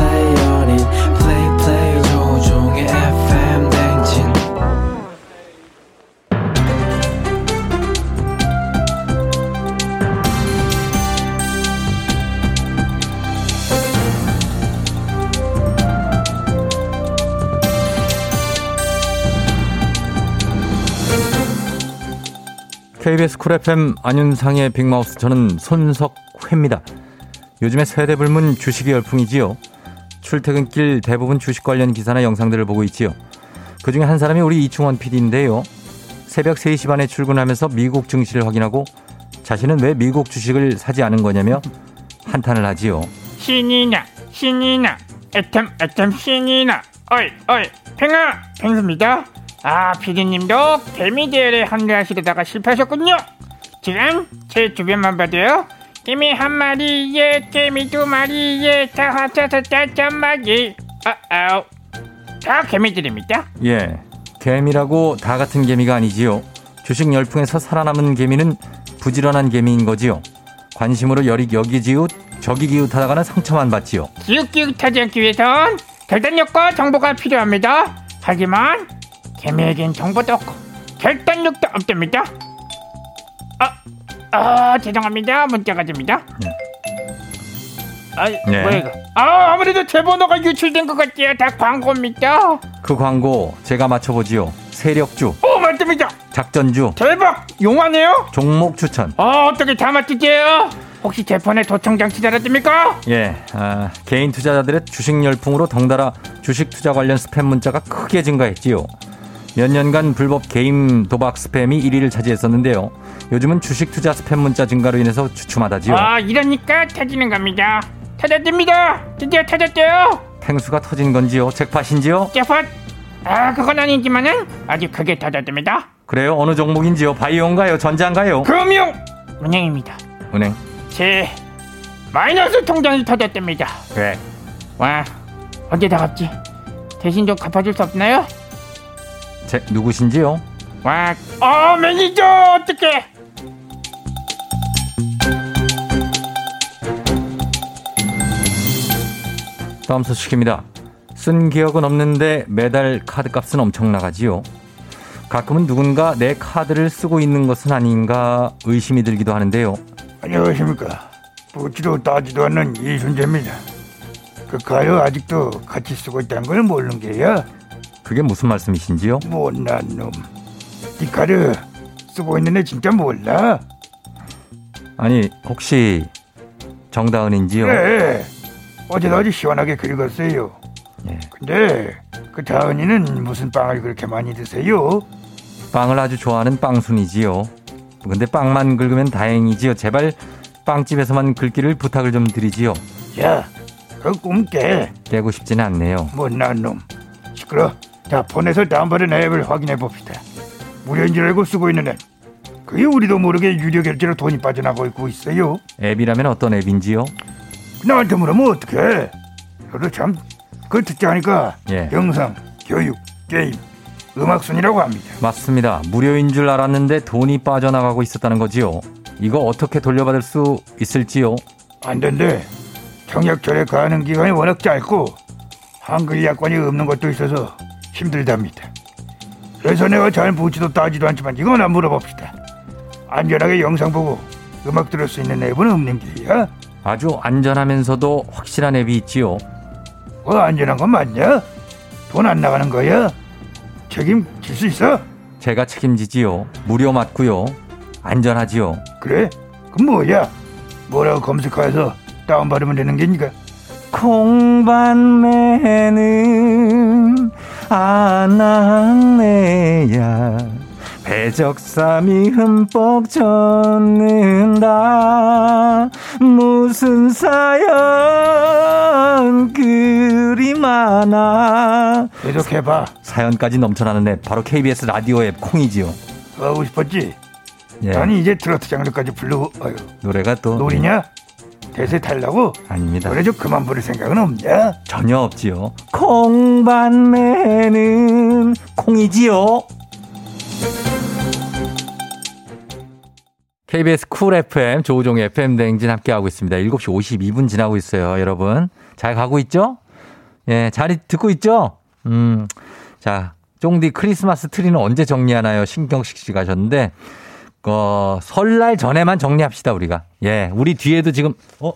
KBS 쿨 FM 안윤상의 빅마우스 저는 손석희입니다. 요즘에 세대불문 주식이 열풍이지요. 출퇴근길 대부분 주식 관련 기사나 영상들을 보고 있지요. 그중에 한 사람이 우리 이충원 PD인데요. 새벽 3시 반에 출근하면서 미국 증시를 확인하고 자신은 왜 미국 주식을 사지 않은 거냐며 한탄을 하지요. 신이나 신이나 애템 애템 신이나 어이 어이 펭하 펭수입니다 아 피디님도 개미 대회에 합류하시려다가 실패하셨군요 지금 제 주변만 봐도요 개미 한 마리에 개미 두 마리에 다 합쳐서 다섯 마리 아아우 다 개미들입니다 예. 개미라고 다 같은 개미가 아니지요. 주식 열풍에서 살아남은 개미는 부지런한 개미인 거지요. 관심으로 여리 여기지웃 저기 기웃하다가는 상처만 받지요. 기웃기웃하지 않기 위해선 결단력과 정보가 필요합니다 하지만 개미에겐 정보도 없고 결단력도 없답니다. 아, 아 죄송합니다. 문자가 됩니다. 아, 네. 뭐야 이거? 아 아무래도 제 번호가 유출된 것 같아요. 다 광고입니다. 그 광고 제가 맞춰보지요. 세력주, 오 맞습니다. 작전주, 대박! 용하네요? 종목 추천. 아 어떻게 다 맞추세요? 혹시 제 폰에 도청장치 달았습니까? 예, 아, 개인 투자자들의 주식 열풍으로 덩달아 주식 투자 관련 스팸 문자가 크게 증가했지요. 몇 년간 불법 게임 도박 스팸이 1위를 차지했었는데요. 요즘은 주식 투자 스팸 문자 증가로 인해서 주춤하다지요. 아 이러니까 찾지는 겁니다 찾았습니다 드디어 찾았어요 팽수가 터진 건지요? 잭팟인지요? 제팟 아 그건 아니지만은 아주 크게 터졌답니다 그래요? 어느 종목인지요? 바이오인가요? 전자인가요? 금융 은행입니다 은행. 제 마이너스 통장이 터졌답니다 왜? 와 언제 다 갚지 대신 좀 갚아줄 수 없나요? 제, 누구신지요? 와, 어 매니저 어떡해 다음 소식입니다. 쓴 기억은 없는데 매달 카드값은 엄청 나가지요. 가끔은 누군가 내 카드를 쓰고 있는 것은 아닌가 의심이 들기도 하는데요. 안녕하십니까. 묻지도 따지도 않는 이순재입니다. 그 가요 아직도 같이 쓰고 있다는 걸 모르는 게야? 그게 무슨 말씀이신지요? 못난 놈. 이 카드 쓰고 있는데 진짜 몰라? 아니 혹시 정다은인지요? 네. 어제도 아주 시원하게 긁었어요. 예. 근데 그 다은이는 무슨 빵을 그렇게 많이 드세요? 빵을 아주 좋아하는 빵순이지요. 근데 빵만 긁으면 다행이지요. 제발 빵집에서만 긁기를 부탁을 좀 드리지요. 야, 그꿈 깨. 깨고 싶지는 않네요. 못난 놈. 시끄러. 자, 폰에서 다운받은 앱을 확인해 봅시다. 무료인 줄 알고 쓰고 있는 앱. 그게 우리도 모르게 유료 결제로 돈이 빠져나가고 있어요. 앱이라면 어떤 앱인지요? 나한테 물으면 어떡해? 너도 참, 그 듣자 하니까 예. 영상, 교육, 게임, 음악 순이라고 합니다. 맞습니다. 무료인 줄 알았는데 돈이 빠져나가고 있었다는 거지요. 이거 어떻게 돌려받을 수 있을지요? 안 된대. 청약철에 가는 기간이 워낙 짧고 한글 약관이 없는 것도 있어서 힘들답니다. 그래서 내가 잘 묻지도 따지도 않지만 이거나 물어봅시다. 안전하게 영상 보고 음악 들을 수 있는 앱은 없는 게야? 아주 안전하면서도 확실한 앱이 있지요. 그 안전한 건 맞냐? 돈 안 나가는 거야? 책임질 수 있어? 제가 책임지지요. 무료 맞고요. 안전하지요. 그래? 그럼 뭐야? 뭐라고 검색해서 다운받으면 되는 게니까? 콩반매는 아낙네야 배적삼이 흠뻑 젖는다 무슨 사연 그리 많아 계속해봐. 사연까지 넘쳐나는 앱 바로 KBS 라디오 앱 콩이지요 하고 싶었지? 예, 아니 이제 트로트 장르까지 부르고 아유, 노래가 또 놀이냐? 대세 탈라고? 아닙니다 노래 좀 그만 부를 생각은 없냐? 전혀 없지요 콩반매는 콩이지요 KBS 쿨 FM 조우종의 FM 대행진 함께하고 있습니다. 7시 52분 지나고 있어요, 여러분. 잘 가고 있죠? 예, 잘 듣고 있죠? 음, 자, 쫑디 크리스마스 트리는 언제 정리하나요? 신경식 씨가 하셨는데, 어, 설날 전에만 정리합시다, 우리가. 예, 우리 뒤에도 지금, 어,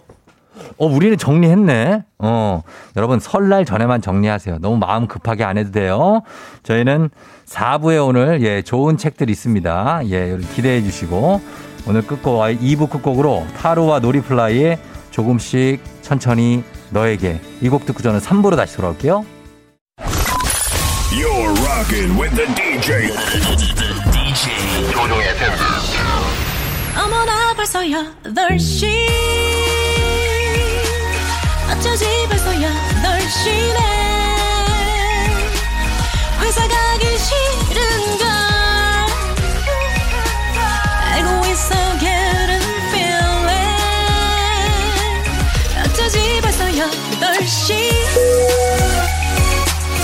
어, 우리는 정리했네. 어, 여러분 설날 전에만 정리하세요. 너무 마음 급하게 안 해도 돼요. 저희는 4부에 오늘 예, 좋은 책들 있습니다. 예, 기대해 주시고 오늘 끝곡 2부 끝곡으로 타로와 놀이플라이의 조금씩 천천히 너에게 이 곡 듣고 저는 3부로 다시 돌아올게요. You're rocking with the DJ. 조종의 FM. 어머나 벌써 8시 어쩌지 벌써 8시네 회사 가기 싫은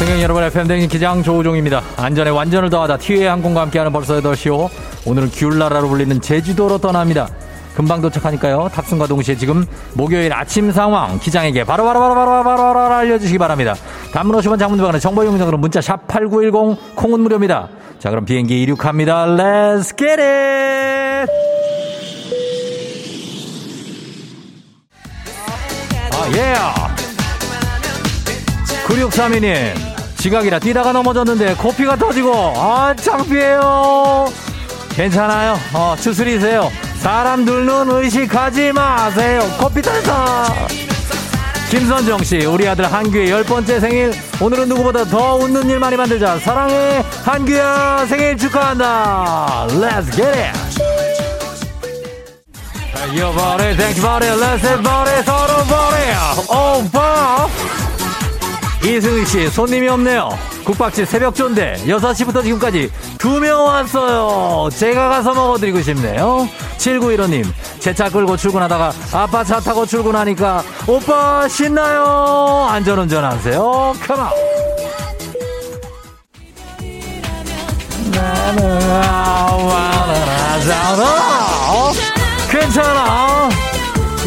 승객 여러분 FM 댕진 기장 조우종입니다. 안전에 완전을 더하다 티웨이 항공과 함께하는 벌써 8시오. 오늘은 귤나라로 불리는 제주도로 떠납니다. 금방 도착하니까요. 탑승과 동시에 지금 목요일 아침 상황 기장에게 바로바로바로바로바로 알려주시기 바랍니다. 단문 50원 장문대방은 정보 용량으로 문자 샵8910 콩은 무료입니다. 자 그럼 비행기 이륙합니다. Let's get it! 아 예! 9632님 지각이라 뛰다가 넘어졌는데 코피가 터지고 아 창피해요. 괜찮아요. 어 추스리세요. 사람들 눈 의식하지 마세요. 코피 터졌어 김선정 씨 우리 아들 한규의 열 번째 생일. 오늘은 누구보다 더 웃는 일 많이 만들자. 사랑해 한규야. 생일 축하한다. Let's get it. Your body, thank 서로 body 오빠 이승희 씨, 손님이 없네요. 국밥집 새벽존데 6시부터 지금까지 두 명 왔어요. 제가 가서 먹어드리고 싶네요. 7915님, 제 차 끌고 출근하다가 아빠 차 타고 출근하니까 오빠 신나요. 안전운전 하세요. 컴온. 어? 괜찮아.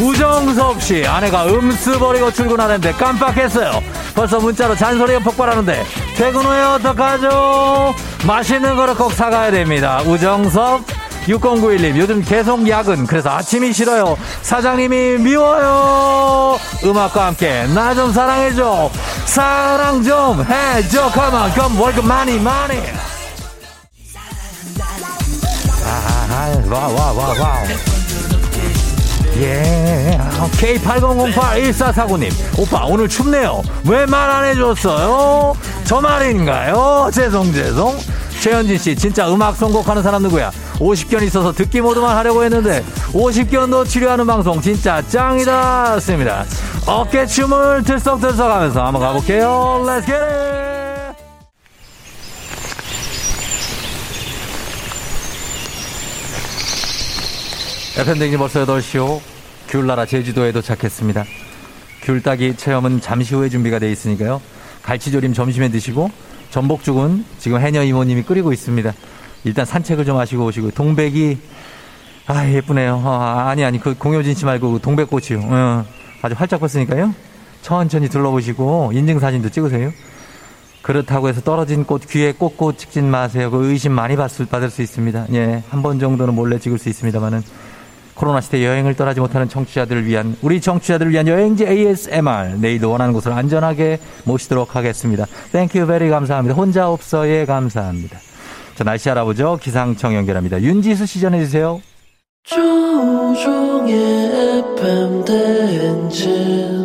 우정섭 씨, 아내가 음수 버리고 출근하는데 깜빡했어요. 벌써 문자로 잔소리가 폭발하는데 퇴근 후에 어떡하죠? 맛있는 거를 꼭 사가야 됩니다. 우정섭 6091님 요즘 계속 야근. 그래서 아침이 싫어요. 사장님이 미워요. 음악과 함께 나 좀 사랑해줘. 사랑 좀 해줘. 가만 그럼 월급 많이 많이 와와 와 와 예. K80081449님. 오빠, 오늘 춥네요. 왜 말 안 해줬어요? 저 말인가요? 죄송, 죄송. 최현진 씨, 진짜 음악 선곡하는 사람 누구야? 50견 있어서 듣기 모드만 하려고 했는데, 50견도 치료하는 방송 진짜 짱이다. 습니다 어깨춤을 들썩들썩 하면서 한번 가볼게요. Let's get it! FM댕지 벌써 8시오. 귤나라 제주도에 도착했습니다. 귤 따기 체험은 잠시 후에 준비가 돼 있으니까요. 갈치조림 점심에 드시고 전복죽은 지금 해녀 이모님이 끓이고 있습니다. 일단 산책을 좀 하시고 오시고 동백이 아 예쁘네요. 어, 아니 아니 그 공효진 씨 말고 그 동백꽃이요. 어, 아주 활짝 폈으니까요. 천천히 둘러보시고 인증 사진도 찍으세요. 그렇다고 해서 떨어진 꽃 귀에 꽂고 찍진 마세요. 그 의심 많이 받을 수 있습니다. 예, 한 번 정도는 몰래 찍을 수 있습니다만은 코로나 시대 여행을 떠나지 못하는 청취자들을 위한 우리 청취자들을 위한 여행지 ASMR 내일도 원하는 곳을 안전하게 모시도록 하겠습니다. Thank you very 감사합니다. 혼자 없어에 감사합니다. 자 날씨 알아보죠. 기상청 연결합니다. 윤지수 씨 전해 주세요. 조우종의 FM 대행진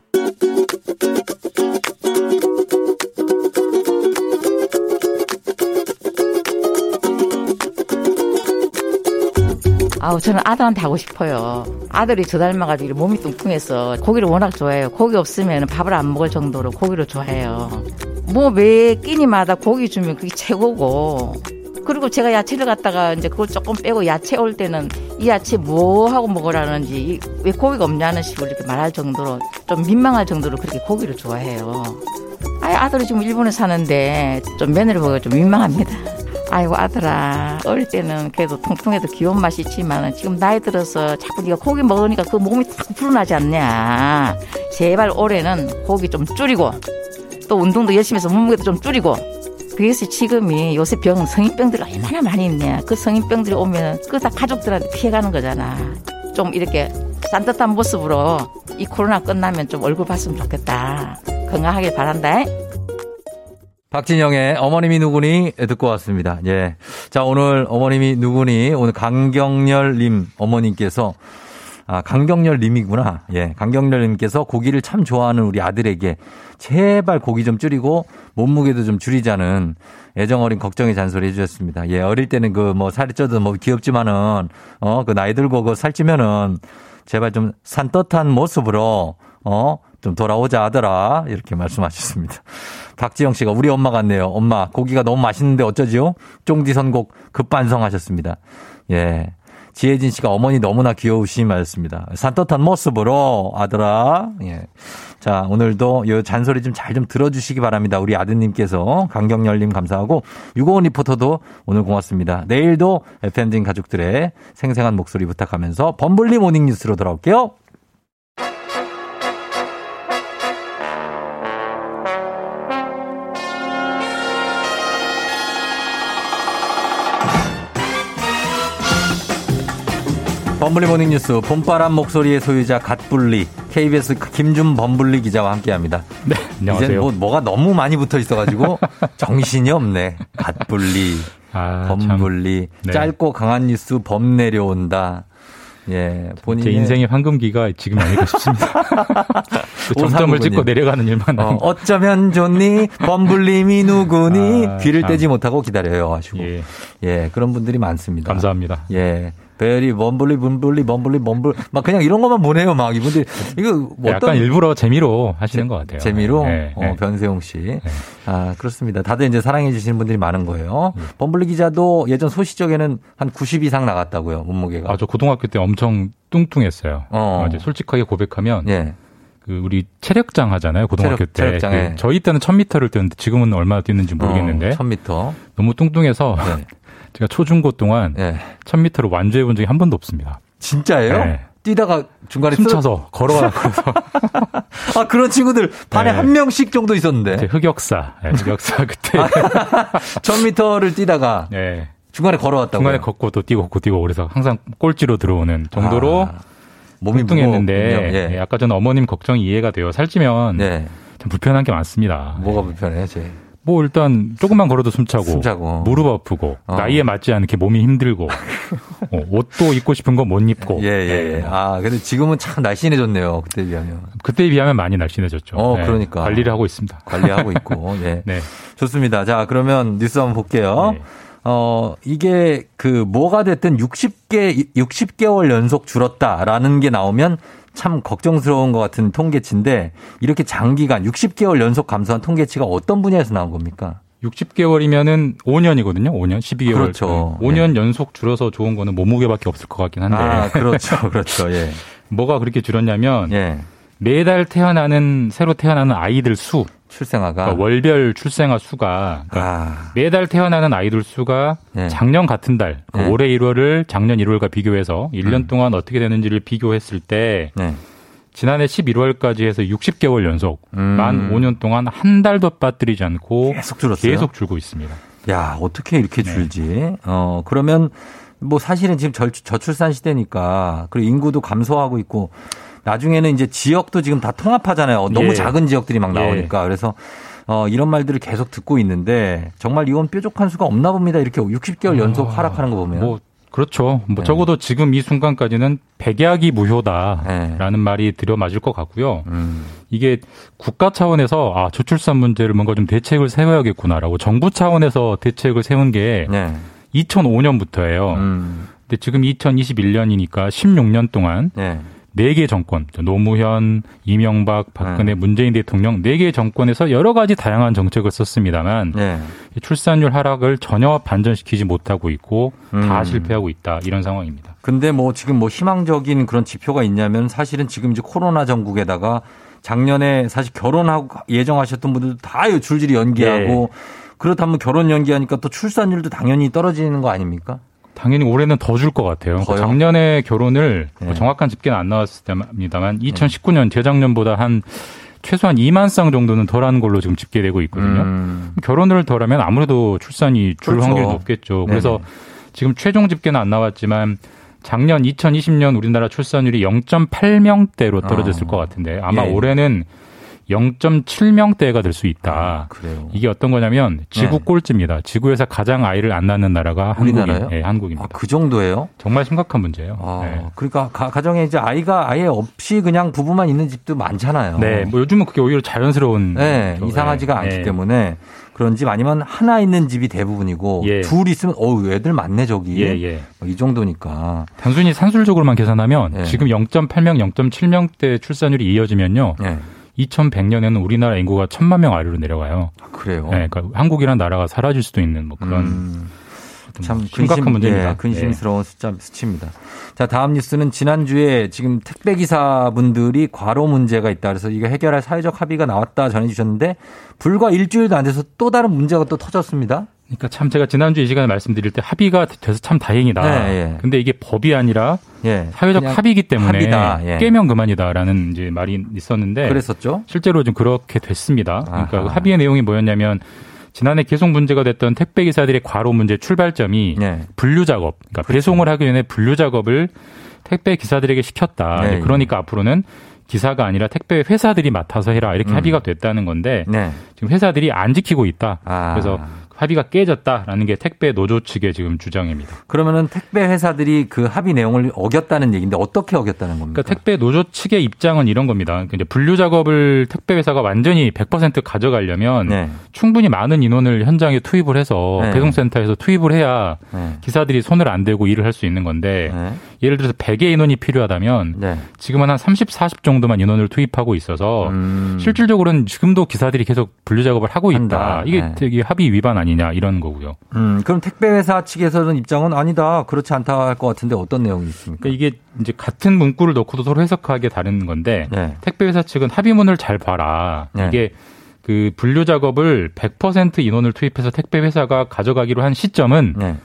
아우 저는 아들한테 하고 싶어요. 아들이 저 닮아가지고 몸이 뚱뚱해서 고기를 워낙 좋아해요. 고기 없으면 밥을 안 먹을 정도로 고기를 좋아해요. 뭐 매 끼니마다 고기 주면 그게 최고고. 그리고 제가 야채를 갖다가 이제 그걸 조금 빼고 야채 올 때는 이 야채 뭐 하고 먹으라는지 이- 왜 고기가 없냐는 식으로 이렇게 말할 정도로 좀 민망할 정도로 그렇게 고기를 좋아해요. 아이 아들이 지금 일본에 사는데 좀 며느리 보기가 좀 민망합니다. 아이고 아들아. 어릴 때는 그래도 통통해도 귀여운 맛이 있지만 지금 나이 들어서 자꾸 네가 고기 먹으니까 그 몸이 탁 불어나지 않냐. 제발 올해는 고기 좀 줄이고 또 운동도 열심히 해서 몸무게도 좀 줄이고. 그래서 지금이 요새 병 성인병들이 얼마나 많이 있냐. 그 성인병들이 오면 그 다 가족들한테 피해가는 거잖아. 좀 이렇게 산뜻한 모습으로 이 코로나 끝나면 좀 얼굴 봤으면 좋겠다. 건강하길 바란다 박진영의 어머님이 누구니 듣고 왔습니다. 예. 자, 오늘 어머님이 누구니 오늘 강경렬님 어머님께서 아, 강경렬님이구나. 예. 강경렬님께서 고기를 참 좋아하는 우리 아들에게 제발 고기 좀 줄이고 몸무게도 좀 줄이자는 애정 어린 걱정의 잔소리 해주셨습니다. 예. 어릴 때는 그 뭐 살이 쪄도 뭐 귀엽지만은 어, 그 나이 들고 그 살찌면은 제발 좀 산뜻한 모습으로 어, 좀 돌아오자 하더라. 이렇게 말씀하셨습니다. 박지영 씨가 우리 엄마 같네요. 엄마, 고기가 너무 맛있는데 어쩌지요? 쫑디 선곡 급반성하셨습니다. 예. 지혜진 씨가 어머니 너무나 귀여우시 말했습니다. 산뜻한 모습으로 아들아. 예. 자, 오늘도 요 잔소리 좀 잘좀 들어주시기 바랍니다. 우리 아드님께서 강경열님 감사하고 유고원 리포터도 오늘 고맙습니다. 내일도 FM진 가족들의 생생한 목소리 부탁하면서 범블리 모닝 뉴스로 돌아올게요. 범블리 모닝 뉴스 봄바람 목소리의 소유자 갓불리 KBS 김준 범블리 기자와 함께합니다. 네, 안녕하세요. 이제 뭐 뭐가 너무 많이 붙어 있어가지고 정신이 없네. 갓불리. 아, 범블리 네. 짧고 강한 뉴스 범 내려온다. 예, 본인 제 인생의 황금기가 지금이 아닐까 싶습니다. 또 점점을 오상구님. 찍고 내려가는 일만 어, 어쩌면 좋니? 범블림이 누구니? 아, 귀를 참. 떼지 못하고 기다려요. 하시고. 예. 그런 분들이 많습니다. 감사합니다. 예. 베리, 범블리, 범블리, 범블리, 범블. 막 그냥 이런 것만 보내요. 막 이분들. 이거 뭐 약간 일부러 재미로 하시는 것 같아요. 재미로 네, 어, 네. 변세용 씨. 아 그렇습니다. 다들 이제 사랑해 주시는 분들이 많은 거예요. 범블리 기자도 예전 소시적에는 한 90 이상 나갔다고요 몸무게가. 아, 저 고등학교 때 엄청 뚱뚱했어요. 어. 어, 이제 솔직하게 고백하면 예. 그 우리 체력장 하잖아요 고등학교 체력- 때. 체력장에. 그 저희 때는 1000m를 뛰었는데 지금은 얼마나 뛰는지 모르겠는데 어, 1000m. 너무 뚱뚱해서 제가 초중고 동안 예. 1000m를 완주해 본 적이 한 번도 없습니다. 진짜예요? 네. 뛰다가 중간에 숨차서 걸어가서 아 그런 친구들 반에 네. 한 명씩 정도 있었는데. 제 흑역사, 네, 흑역사 그때 1000m를 뛰다가 네. 중간에 걸어왔다고. 중간에 걷고 또 뛰고 걷고 뛰고 그래서 항상 꼴찌로 들어오는 정도로 아, 몸이 뚱뚱했는데. 예. 예, 아까 전 어머님 걱정이 이해가 돼요. 살찌면 참 불편한 게 많습니다. 네. 뭐가 불편해요, 제? 뭐 일단 조금만 걸어도 숨차고, 숨차고. 무릎 아프고 어. 나이에 맞지 않게 몸이 힘들고 어, 옷도 입고 싶은 거 못 입고 예, 예, 예. 아, 근데 지금은 참 날씬해졌네요. 그때 비하면. 그때에 비하면 많이 날씬해졌죠. 어, 네, 그러니까. 관리를 하고 있습니다. 관리하고 있고, 예. 네. 좋습니다. 자, 그러면 뉴스 한번 볼게요. 어, 이게 그 뭐가 됐든 60개, 60개월 연속 줄었다라는 게 나오면 참 걱정스러운 것 같은 통계치인데 이렇게 장기간 60개월 연속 감소한 통계치가 어떤 분야에서 나온 겁니까? 60개월이면은 5년이거든요. 5년, 12개월. 그렇죠. 5년 연속 줄어서 좋은 거는 몸무게밖에 없을 것 같긴 한데. 아, 그렇죠. 그렇죠. 예. 뭐가 그렇게 줄었냐면 예. 매달 태어나는 새로 태어나는 아이들 수 출생아가 그러니까 월별 출생아 수가 그러니까 아. 매달 태어나는 아이들 수가 예. 작년 같은 달 그러니까 예. 올해 1월을 작년 1월과 비교해서 1년 동안 어떻게 되는지를 비교했을 때 네. 지난해 11월까지 해서 60개월 연속 음. 만 5년 동안 한 달도 빠뜨리지 않고 계속 줄었어요? 계속 줄고 있습니다. 야, 어떻게 이렇게 네. 줄지? 어, 그러면 뭐 사실은 지금 절, 저출산 시대니까 그리고 인구도 감소하고 있고 나중에는 이제 지역도 지금 다 통합하잖아요. 너무 예. 작은 지역들이 막 예. 나오니까. 그래서 어, 이런 말들을 계속 듣고 있는데 정말 이건 뾰족한 수가 없나 봅니다. 이렇게 60개월 연속 하락하는 거 보면. 뭐 그렇죠. 뭐 네. 적어도 지금 이 순간까지는 백약이 무효다라는 네. 말이 들여맞을 것 같고요. 음. 이게 국가 차원에서 아 저출산 문제를 뭔가 좀 대책을 세워야겠구나라고 정부 차원에서 대책을 세운 게 네. 2005년부터예요. 음. 근데 지금 2021년이니까 16년 동안 네. 네개 정권, 노무현, 이명박, 박근혜, 네. 문재인 대통령 네 개 정권에서 여러 가지 다양한 정책을 썼습니다만 네. 이 출산율 하락을 전혀 반전시키지 못하고 있고 다 음. 실패하고 있다 이런 상황입니다. 근데 뭐 지금 뭐 희망적인 그런 지표가 있냐면 사실은 지금 이제 코로나 전국에다가 작년에 사실 결혼하고 예정하셨던 분들도 다 줄줄이 연기하고 그렇다면 결혼 연기하니까 또 출산율도 당연히 떨어지는 거 아닙니까? 당연히 올해는 더 줄 것 같아요. 그러니까? 작년에 결혼을 네. 뭐 정확한 집계는 안 나왔습니다만 2019년 재작년보다 한 최소한 2만 쌍 정도는 덜하는 걸로 지금 집계되고 있거든요. 음. 결혼을 덜하면 아무래도 출산이 줄 그렇죠. 확률이 높겠죠. 그래서 네네. 지금 최종 집계는 안 나왔지만 작년 2020년 우리나라 출산율이 0.8명대로 떨어졌을 어. 것 같은데 아마 예. 올해는 0.7명대가 될 수 있다. 그래요. 이게 어떤 거냐면 지구 네. 꼴찌입니다. 지구에서 가장 아이를 안 낳는 나라가 우리나라요? 한국이, 예, 한국입니다. 아, 그 정도예요? 정말 심각한 문제예요. 아, 네. 그러니까 가, 정에 이제 아이가 아예 없이 그냥 부부만 있는 집도 많잖아요. 네, 뭐 요즘은 그게 오히려 자연스러운 네. 이상하지가 네. 않기 네. 때문에 그런 집 아니면 하나 있는 집이 대부분이고 예. 둘 있으면 어우 애들 많네 저기 예, 예. 뭐이 정도니까 단순히 산술적으로만 계산하면 네. 지금 0.8명, 0.7명대 출산율이 이어지면요. 네. 2100년에는 우리나라 인구가 1000만 명 아래로 내려가요. 그래요. 네, 그러니까 한국이란 나라가 사라질 수도 있는 뭐 그런 음, 참 심각한 근심, 문제입니다. 예, 근심스러운 숫자 수치입니다. 자 다음 뉴스는 지난주에 지금 택배 기사분들이 과로 문제가 있다 그래서 이거 해결할 사회적 합의가 나왔다 전해주셨는데 불과 일주일도 안 돼서 또 다른 문제가 또 터졌습니다. 그러니까 참 제가 지난주 이 시간에 말씀드릴 때 합의가 돼서 참 다행이다. 네, 예. 근데 이게 법이 아니라 예, 사회적 합의이기 때문에 합의다. 예. 깨면 그만이다라는 이제 말이 있었는데 그랬었죠. 실제로 좀 그렇게 됐습니다. 그러니까 아하. 그 합의의 내용이 뭐였냐면 지난해 계속 문제가 됐던 택배 기사들의 과로 문제 출발점이 예. 분류 작업, 그러니까 배송을 하기 전에 분류 작업을 택배 기사들에게 시켰다. 네, 그러니까 앞으로는 기사가 아니라 택배 회사들이 맡아서 해라 이렇게 음. 합의가 됐다는 건데 네. 지금 회사들이 안 지키고 있다. 아. 그래서 합의가 깨졌다라는 게 택배 노조 측의 지금 주장입니다. 그러면은 택배 회사들이 그 합의 내용을 어겼다는 얘기인데 어떻게 어겼다는 겁니까? 그러니까 택배 노조 측의 입장은 이런 겁니다. 그러니까 이제 분류 작업을 택배 회사가 완전히 100% 가져가려면 네. 충분히 많은 인원을 현장에 투입을 해서 네. 배송센터에서 투입을 해야 네. 기사들이 손을 안 대고 일을 할 수 있는 건데 예를 들어서 100의 인원이 필요하다면 네. 지금은 한 30, 40 정도만 인원을 투입하고 있어서 음. 실질적으로는 지금도 기사들이 계속 분류 작업을 하고 있다. 한다. 이게 네. 되게 합의 위반 아니냐 이런 거고요. 음, 그럼 택배 회사 측에서는 입장은 아니다. 그렇지 않다 할 것 같은데 어떤 내용이 있습니까? 그러니까 이게 이제 같은 문구를 놓고도 서로 해석하게 다른 건데 네. 택배 회사 측은 합의문을 잘 봐라. 네. 이게 그 분류 작업을 100% 인원을 투입해서 택배 회사가 가져가기로 한 시점은 네.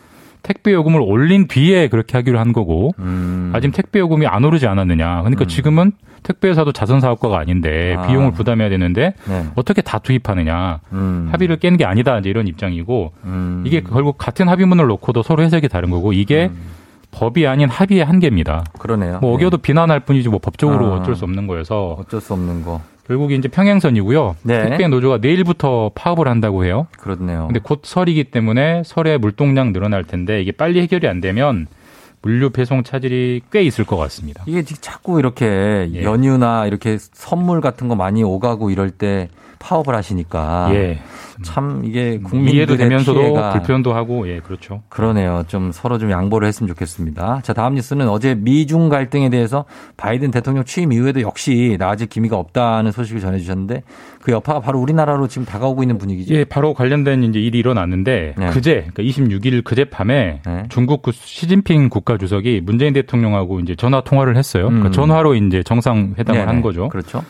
택배 요금을 올린 뒤에 그렇게 하기로 한 거고 음. 아직 택배 요금이 안 오르지 않았느냐. 그러니까 지금은 택배 회사도 자선 사업가가 아닌데 아. 비용을 부담해야 되는데 네. 어떻게 다 투입하느냐. 음. 합의를 깬 게 아니다. 이제 이런 입장이고 음. 이게 결국 같은 합의문을 놓고도 서로 해석이 다른 거고 이게 법이 아닌 합의의 한계입니다. 그러네요. 뭐 어겨도 비난할 뿐이지 뭐 법적으로 아. 어쩔 수 없는 거여서 어쩔 수 없는 거. 결국 이제 평행선이고요. 네. 택배 노조가 내일부터 파업을 한다고 해요. 그렇네요. 근데 곧 설이기 때문에 설에 물동량 늘어날 텐데 이게 빨리 해결이 안 되면 물류 배송 차질이 꽤 있을 것 같습니다. 이게 지금 자꾸 이렇게 예. 연휴나 이렇게 선물 같은 거 많이 오가고 이럴 때 파업을 하시니까 예. 참 이게 이해도 국민들의 되면서도 피해가 불편도 하고 예 그렇죠. 그러네요. 좀 서로 좀 양보를 했으면 좋겠습니다. 자, 다음 뉴스는 어제 미중 갈등에 대해서 바이든 대통령 취임 이후에도 역시 나아질 기미가 없다는 소식을 전해주셨는데 그 여파가 바로 우리나라로 지금 다가오고 있는 분위기죠. 예, 바로 관련된 이제 일이 일어났는데 네. 그제 그러니까 26일 그제 밤에 중국 그 시진핑 국가 주석이 문재인 대통령하고 이제 전화 통화를 했어요. 그러니까 음. 전화로 이제 정상 회담을 네네. 한 거죠. 그렇죠.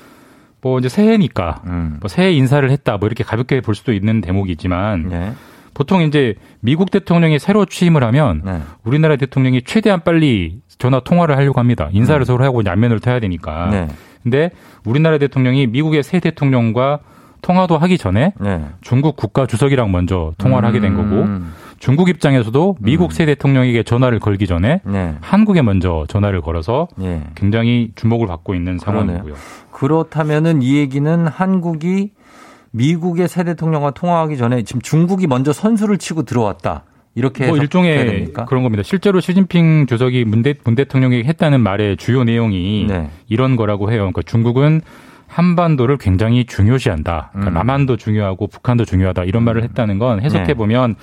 뭐 이제 새해니까 음. 뭐 새해 인사를 했다 뭐 이렇게 가볍게 볼 수도 있는 대목이지만 네. 보통 이제 미국 대통령이 새로 취임을 하면 네. 우리나라 대통령이 최대한 빨리 전화 통화를 하려고 합니다. 인사를 서로 하고 안면을 타야 되니까. 음. 네. 근데 우리나라 대통령이 미국의 새 대통령과 통화도 하기 전에 네. 중국 국가 주석이랑 먼저 통화를 하게 된 거고 음. 중국 입장에서도 미국 새 대통령에게 전화를 걸기 전에 네. 한국에 먼저 전화를 걸어서 예. 굉장히 주목을 받고 있는. 상황이고요. 그렇다면은 이 얘기는 한국이 미국의 새 대통령과 통화하기 전에 지금 중국이 먼저 선수를 치고 들어왔다. 이렇게 뭐 일종의? 그런 겁니다. 실제로 시진핑 주석이 문, 대, 문 대통령에게 했다는 말의 주요 내용이 네. 이런 거라고 해요. 그러니까 중국은 한반도를 굉장히 중요시한다. 그러니까 음. 남한도 중요하고 북한도 중요하다. 이런 말을 했다는 건 해석해 네. 보면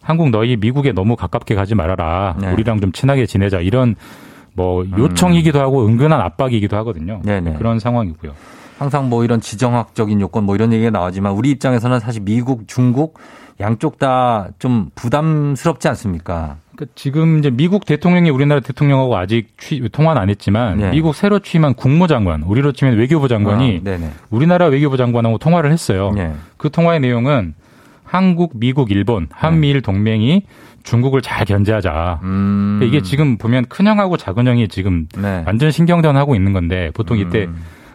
한국 너희 미국에 너무 가깝게 가지 말아라. 네. 우리랑 좀 친하게 지내자. 이런 뭐 요청이기도 하고 은근한 압박이기도 하거든요. 음. 네네. 그런 상황이고요. 항상 뭐 이런 지정학적인 요건 뭐 이런 얘기가 나오지만 우리 입장에서는 사실 미국, 중국 양쪽 다 좀 부담스럽지 않습니까? 그러니까 지금 이제 미국 대통령이 우리나라 대통령하고 아직 취, 통화는 안 했지만 네. 미국 새로 취임한 국무장관, 우리로 치면 외교부 장관이 아. 우리나라 외교부 장관하고 통화를 했어요. 네. 그 통화의 내용은 한국, 미국, 일본, 한미일 동맹이 중국을 잘 견제하자. 음. 이게 지금 보면 큰형하고 작은형이 지금 네. 완전 신경전 하고 있는 건데 보통 이때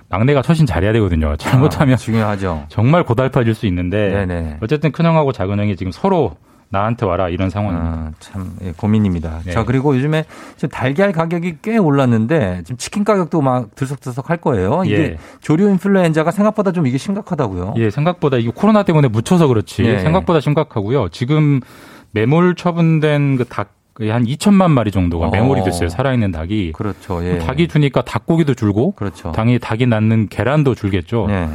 막내가 처신 잘해야 되거든요. 잘못하면 음. 아, 중요하죠. 정말 고달파질 수 있는데 네네. 어쨌든 큰형하고 작은형이 지금 서로 나한테 와라 이런 상황입니다. 아, 참 예, 고민입니다. 네. 자 그리고 요즘에 지금 달걀 가격이 꽤 올랐는데 지금 치킨 가격도 막 들썩들썩 할 거예요. 이게 예. 조류 인플루엔자가 생각보다 좀 이게 심각하다고요. 예, 생각보다 이게 코로나 때문에 묻혀서 그렇지 예. 생각보다 심각하고요. 지금 매몰 처분된 그 닭 한 2천만 마리 정도가 어. 매몰이 됐어요. 살아있는 닭이. 그렇죠. 예. 닭이 주니까 닭고기도 줄고 그렇죠. 당이 닭이 낳는 계란도 줄겠죠. 네.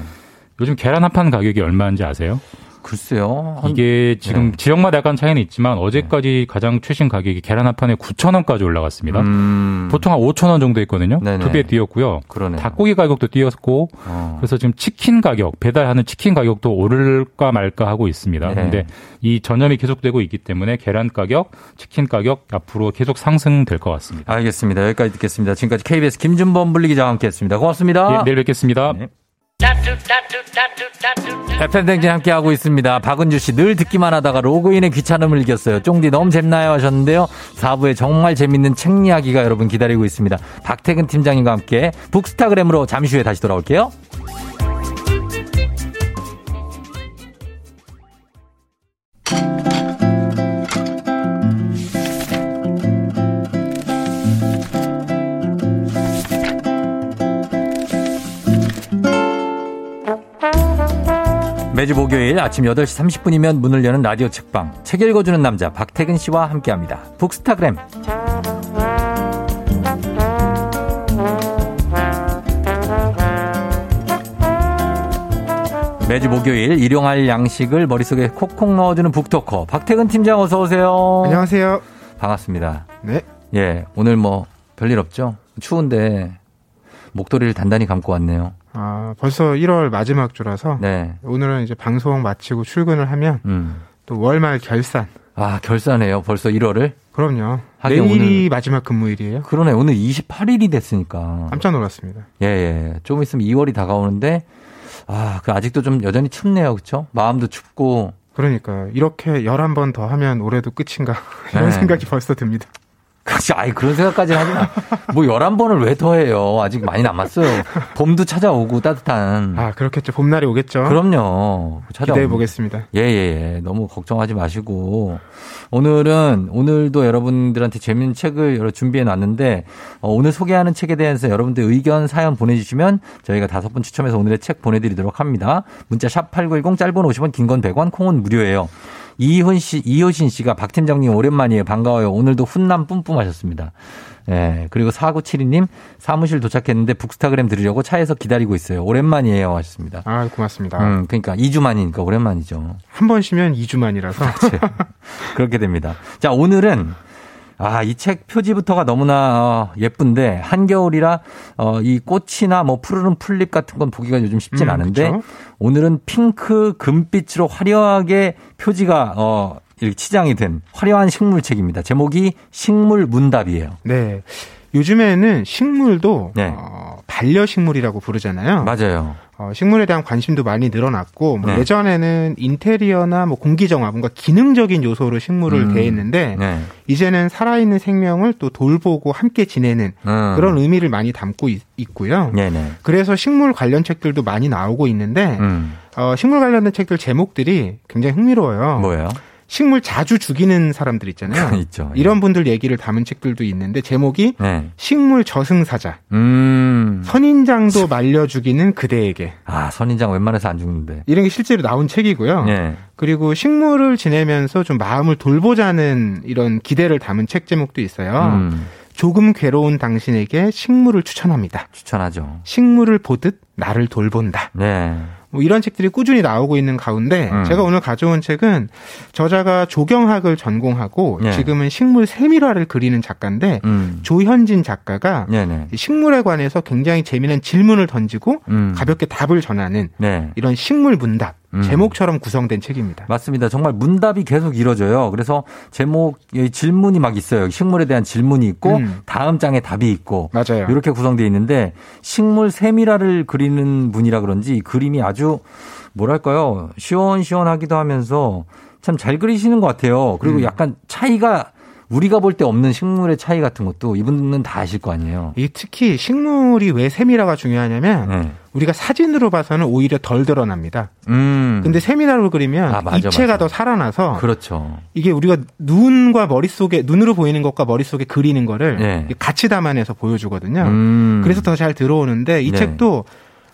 요즘 계란 한 판 가격이 얼마인지 아세요? 글쎄요. 한- 이게 지금 네. 지역마다 약간 차이는 있지만 어제까지 가장 최신 가격이 계란 한 판에 9천 원까지 올라갔습니다. 음, 보통 한 5천 원 정도 했거든요. 네네. 두배 뛰었고요. 그러네요. 닭고기 가격도 뛰었고 어. 그래서 지금 치킨 가격 배달하는 치킨 가격도 오를까 말까 하고 있습니다. 네. 그런데 이 전염이 계속되고 있기 때문에 계란 가격, 치킨 가격 앞으로 계속 상승될 것 같습니다. 알겠습니다. 여기까지 듣겠습니다. 지금까지 KBS 김준범 분리기자와 함께했습니다. 고맙습니다. 예, 내일 뵙겠습니다. 네. FM댕진 함께하고 있습니다. 박은주 씨 늘 듣기만 하다가 로그인의 귀찮음을 이겼어요. 쫑디 너무 재밌나요 하셨는데요. 4부에 정말 재밌는 책 이야기가 여러분 기다리고 있습니다. 박태근 팀장님과 함께 북스타그램으로 잠시 후에 다시 돌아올게요. 매주 목요일 아침 8시 30분이면 문을 여는 라디오 책방 책 읽어주는 남자 박태근 씨와 함께합니다. 북스타그램 매주 목요일 일용할 양식을 머릿속에 콕콕 넣어주는 북토커 박태근 팀장 어서 오세요. 안녕하세요. 반갑습니다. 네. 예, 오늘 뭐 별일 없죠? 추운데 목도리를 단단히 감고 왔네요. 아, 벌써 1월 마지막 주라서 네. 오늘은 이제 방송 마치고 출근을 하면 음. 또 월말 결산. 아, 결산해요. 벌써 1월을? 그럼요. 내일이 오늘- 마지막 근무일이에요. 그러네. 오늘 28일이 됐으니까. 깜짝 놀랐습니다. 예, 예. 좀 있으면 2월이 다가오는데 아, 그 아직도 좀 여전히 춥네요. 그렇죠? 마음도 춥고 그러니까 이렇게 11번 더 하면 올해도 끝인가 이런 네. 생각이 벌써 듭니다. 그렇지. 아이, 그런 생각까지 하지 마. 뭐 11번을 왜 더해요? 아직 많이 남았어요. 봄도 찾아오고 따뜻한. 아, 그렇겠죠. 봄날이 오겠죠. 그럼요. 기대해 보겠습니다. 예, 예, 예. 너무 걱정하지 마시고. 오늘은, 오늘도 여러분들한테 재밌는 책을 여러 준비해 놨는데, 어, 오늘 소개하는 책에 대해서 여러분들 의견, 사연 보내주시면 저희가 다섯 분 추첨해서 오늘의 책 보내드리도록 합니다. 문자 샵8910 짧은 50원, 긴 건 100원, 콩은 무료예요. 이훈 씨, 이효신 씨가 박 팀장님 오랜만이에요. 반가워요. 오늘도 훈남 뿜뿜 하셨습니다. 예. 그리고 4972님 사무실 도착했는데 북스타그램 들으려고 차에서 기다리고 있어요. 오랜만이에요. 하셨습니다. 아, 고맙습니다. 음, 그러니까 2주 만이니까 오랜만이죠. 한 번 쉬면 2주 만이라서. 그렇게 됩니다. 자, 오늘은 아, 이 책 표지부터가 너무나 어, 예쁜데 한겨울이라 어, 이 꽃이나 뭐 푸르른 풀잎 같은 건 보기가 요즘 쉽진 음, 않은데 그쵸? 오늘은 핑크 금빛으로 화려하게 표지가 어 이렇게 치장이 된 화려한 식물책입니다. 제목이 식물 문답이에요. 네. 요즘에는 식물도 네. 어, 반려식물이라고 부르잖아요. 맞아요. 어, 식물에 대한 관심도 많이 늘어났고 뭐 네. 예전에는 인테리어나 뭐 공기정화 뭔가 기능적인 요소로 식물을 음. 대했는데 네. 이제는 살아있는 생명을 또 돌보고 함께 지내는 음. 그런 의미를 많이 담고 있, 고요 네네. 그래서 식물 관련 책들도 많이 나오고 있는데 음. 어, 식물 관련된 책들 제목들이 굉장히 흥미로워요. 뭐예요? 식물 자주 죽이는 사람들 있잖아요. 있죠. 예. 이런 분들 얘기를 담은 책들도 있는데 제목이 네. 식물 저승사자. 음. 선인장도 말려 죽이는 그대에게. 아, 선인장 웬만해서 안 죽는데. 이런 게 실제로 나온 책이고요. 네. 그리고 식물을 지내면서 좀 마음을 돌보자는 이런 기대를 담은 책 제목도 있어요. 음. 조금 괴로운 당신에게 식물을 추천합니다. 추천하죠. 식물을 보듯 나를 돌본다. 네. 뭐 이런 책들이 꾸준히 나오고 있는 가운데 음. 제가 오늘 가져온 책은 저자가 조경학을 전공하고 네. 지금은 식물 세밀화를 그리는 작가인데 음. 조현진 작가가 네네. 이 식물에 관해서 굉장히 재미난 질문을 던지고 음. 가볍게 답을 전하는 네. 이런 식물 문답 음. 제목처럼 구성된 책입니다. 맞습니다. 정말 문답이 계속 이뤄져요. 그래서 제목, 이 질문이 막 있어요. 식물에 대한 질문이 있고, 음. 다음 장에 답이 있고, 맞아요. 이렇게 구성되어 있는데, 식물 세밀화를 그리는 분이라 그런지 이 그림이 아주, 뭐랄까요, 시원시원하기도 하면서 참 잘 그리시는 것 같아요. 그리고 음. 약간 차이가, 우리가 볼 때 없는 식물의 차이 같은 것도 이분은 다 아실 거 아니에요. 이 특히 식물이 왜 세밀화가 중요하냐면 네. 우리가 사진으로 봐서는 오히려 덜 드러납니다. 음. 근데 세밀화로 그리면 아, 맞아, 입체가 맞아. 더 살아나서 그렇죠. 이게 우리가 눈과 머릿속에 눈으로 보이는 것과 머릿속에 그리는 거를 네. 같이 담아내서 보여주거든요. 음. 그래서 더 잘 들어오는데 이 네. 책도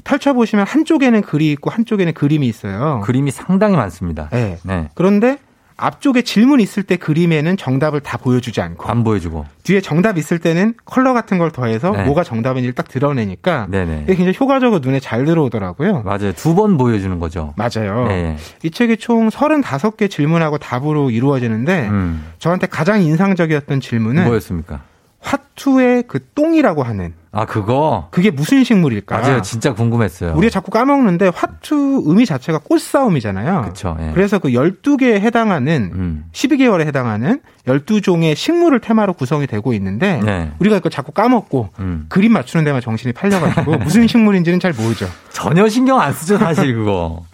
펼쳐 보시면 한쪽에는 글이 있고 한쪽에는 그림이 있어요. 그림이 상당히 많습니다. 네. 네. 그런데 앞쪽에 질문 있을 때 그림에는 정답을 다 보여주지 않고 안 보여주고. 뒤에 정답 있을 때는 컬러 같은 걸 더해서 네. 뭐가 정답인지를 딱 드러내니까 네네. 이게 굉장히 효과적으로 눈에 잘 들어오더라고요. 맞아요. 두 번 보여주는 거죠. 맞아요. 네. 이 책이 총 35개 질문하고 답으로 이루어지는데 음. 저한테 가장 인상적이었던 질문은 뭐였습니까? 화투의 그 똥이라고 하는 아, 그거? 그게 무슨 식물일까? 맞아요. 진짜 궁금했어요. 우리가 자꾸 까먹는데 화투 의미 자체가 꽃싸움이잖아요. 그쵸. 예. 그래서 그 12개에 해당하는 음. 12개월에 해당하는 12종의 식물을 테마로 구성이 되고 있는데 네. 우리가 그걸 자꾸 까먹고 음. 그림 맞추는 데만 정신이 팔려가지고 무슨 식물인지는 잘 모르죠. 전혀 신경 안 쓰죠, 사실 그거.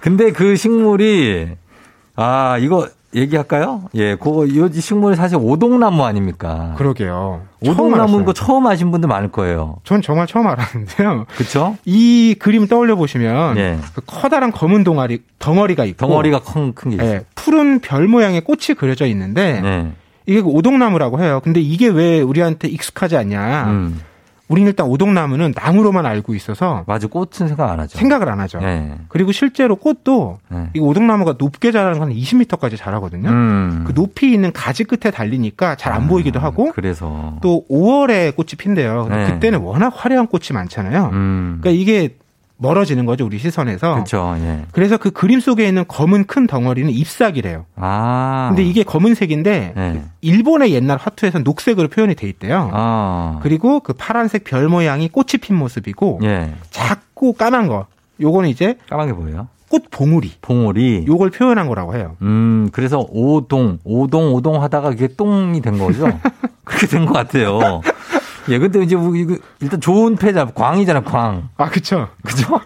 근데 그 식물이, 아, 이거 얘기할까요? 예, 그거, 이 식물이 사실 오동나무 아닙니까? 그러게요. 오동나무인 알았어요. 거 처음 아신 분들 많을 거예요. 전 정말 처음 알았는데요. 그쵸? 이 그림 떠올려 보시면 예. 그 커다란 검은 동아리 덩어리가 있고 덩어리가 큰, 큰게 있어요. 예, 푸른 별 모양의 꽃이 그려져 있는데 네. 이게 그 오동나무라고 해요. 근데 이게 왜 우리한테 익숙하지 않냐? 음. 우리는 일단 오동나무는 나무로만 알고 있어서 맞아 꽃은 생각 안 하죠. 생각을 안 하죠. 예. 그리고 실제로 꽃도 네. 이 오동나무가 높게 자라는 건 20m까지 자라거든요. 음. 그 높이 있는 가지 끝에 달리니까 잘안 보이기도 하고 그래서 또 5월에 꽃이 핀대요. 네. 그때는 워낙 화려한 꽃이 많잖아요. 음. 그러니까 이게 멀어지는 거죠 우리 시선에서. 그렇죠. 예. 그래서 그 그림 속에 있는 검은 큰 덩어리는 잎사귀래요. 아. 근데 이게 검은색인데 네. 일본의 옛날 화투에서 녹색으로 표현이 돼 있대요. 아. 그리고 그 파란색 별 모양이 꽃이 핀 모습이고 예. 작고 까만 거. 요거는 이제 까만 게 뭐예요? 꽃 봉우리. 봉오리. 요걸 표현한 거라고 해요. 음, 그래서 오동, 오동, 오동 하다가 그게 똥이 된 거죠? 그렇게 된 것 같아요. 예, 근데 이제 뭐 이거 일단 좋은 패자, 광이잖아, 광. 아, 그쵸. 그죠?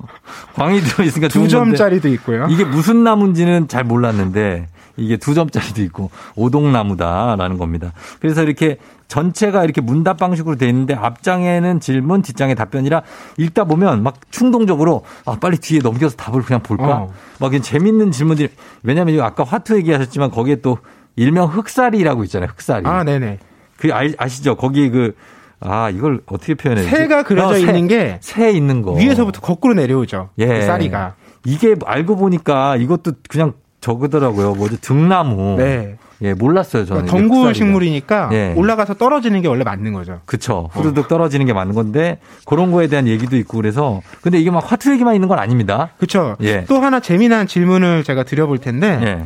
광이 들어있으니까 두 점짜리도 있고요. 이게 무슨 나무인지는 잘 몰랐는데 이게 두 점짜리도 있고 오동나무다라는 겁니다. 그래서 이렇게 전체가 이렇게 문답 방식으로 돼 있는데 앞장에는 질문, 뒷장에 답변이라 읽다 보면 막 충동적으로 아 빨리 뒤에 넘겨서 답을 그냥 볼까? 어. 막 재밌는 질문들이 왜냐면 이거 아까 화투 얘기하셨지만 거기에 또 일명 흑살이라고 있잖아요. 흑살이. 아, 네네. 그 아, 아시죠? 거기 그 아, 이걸 어떻게 표현해야 되지? 새가 그려져 어, 새, 있는 게 새 있는 거. 위에서부터 거꾸로 내려오죠. 예. 그 쌀이가. 이게 알고 보니까 이것도 그냥 저거더라고요. 뭐지? 등나무. 네. 예, 몰랐어요, 저는. 그러니까 덩굴. 식물이니까 예. 올라가서 떨어지는 게 원래 맞는 거죠. 그쵸. 후두둑 떨어지는 게 맞는 건데, 그런 거에 대한 얘기도 있고 그래서, 근데 이게 막 화투 얘기만 있는 건 아닙니다. 그렇죠. 예. 또 하나 재미난 질문을 제가 드려볼 텐데 예.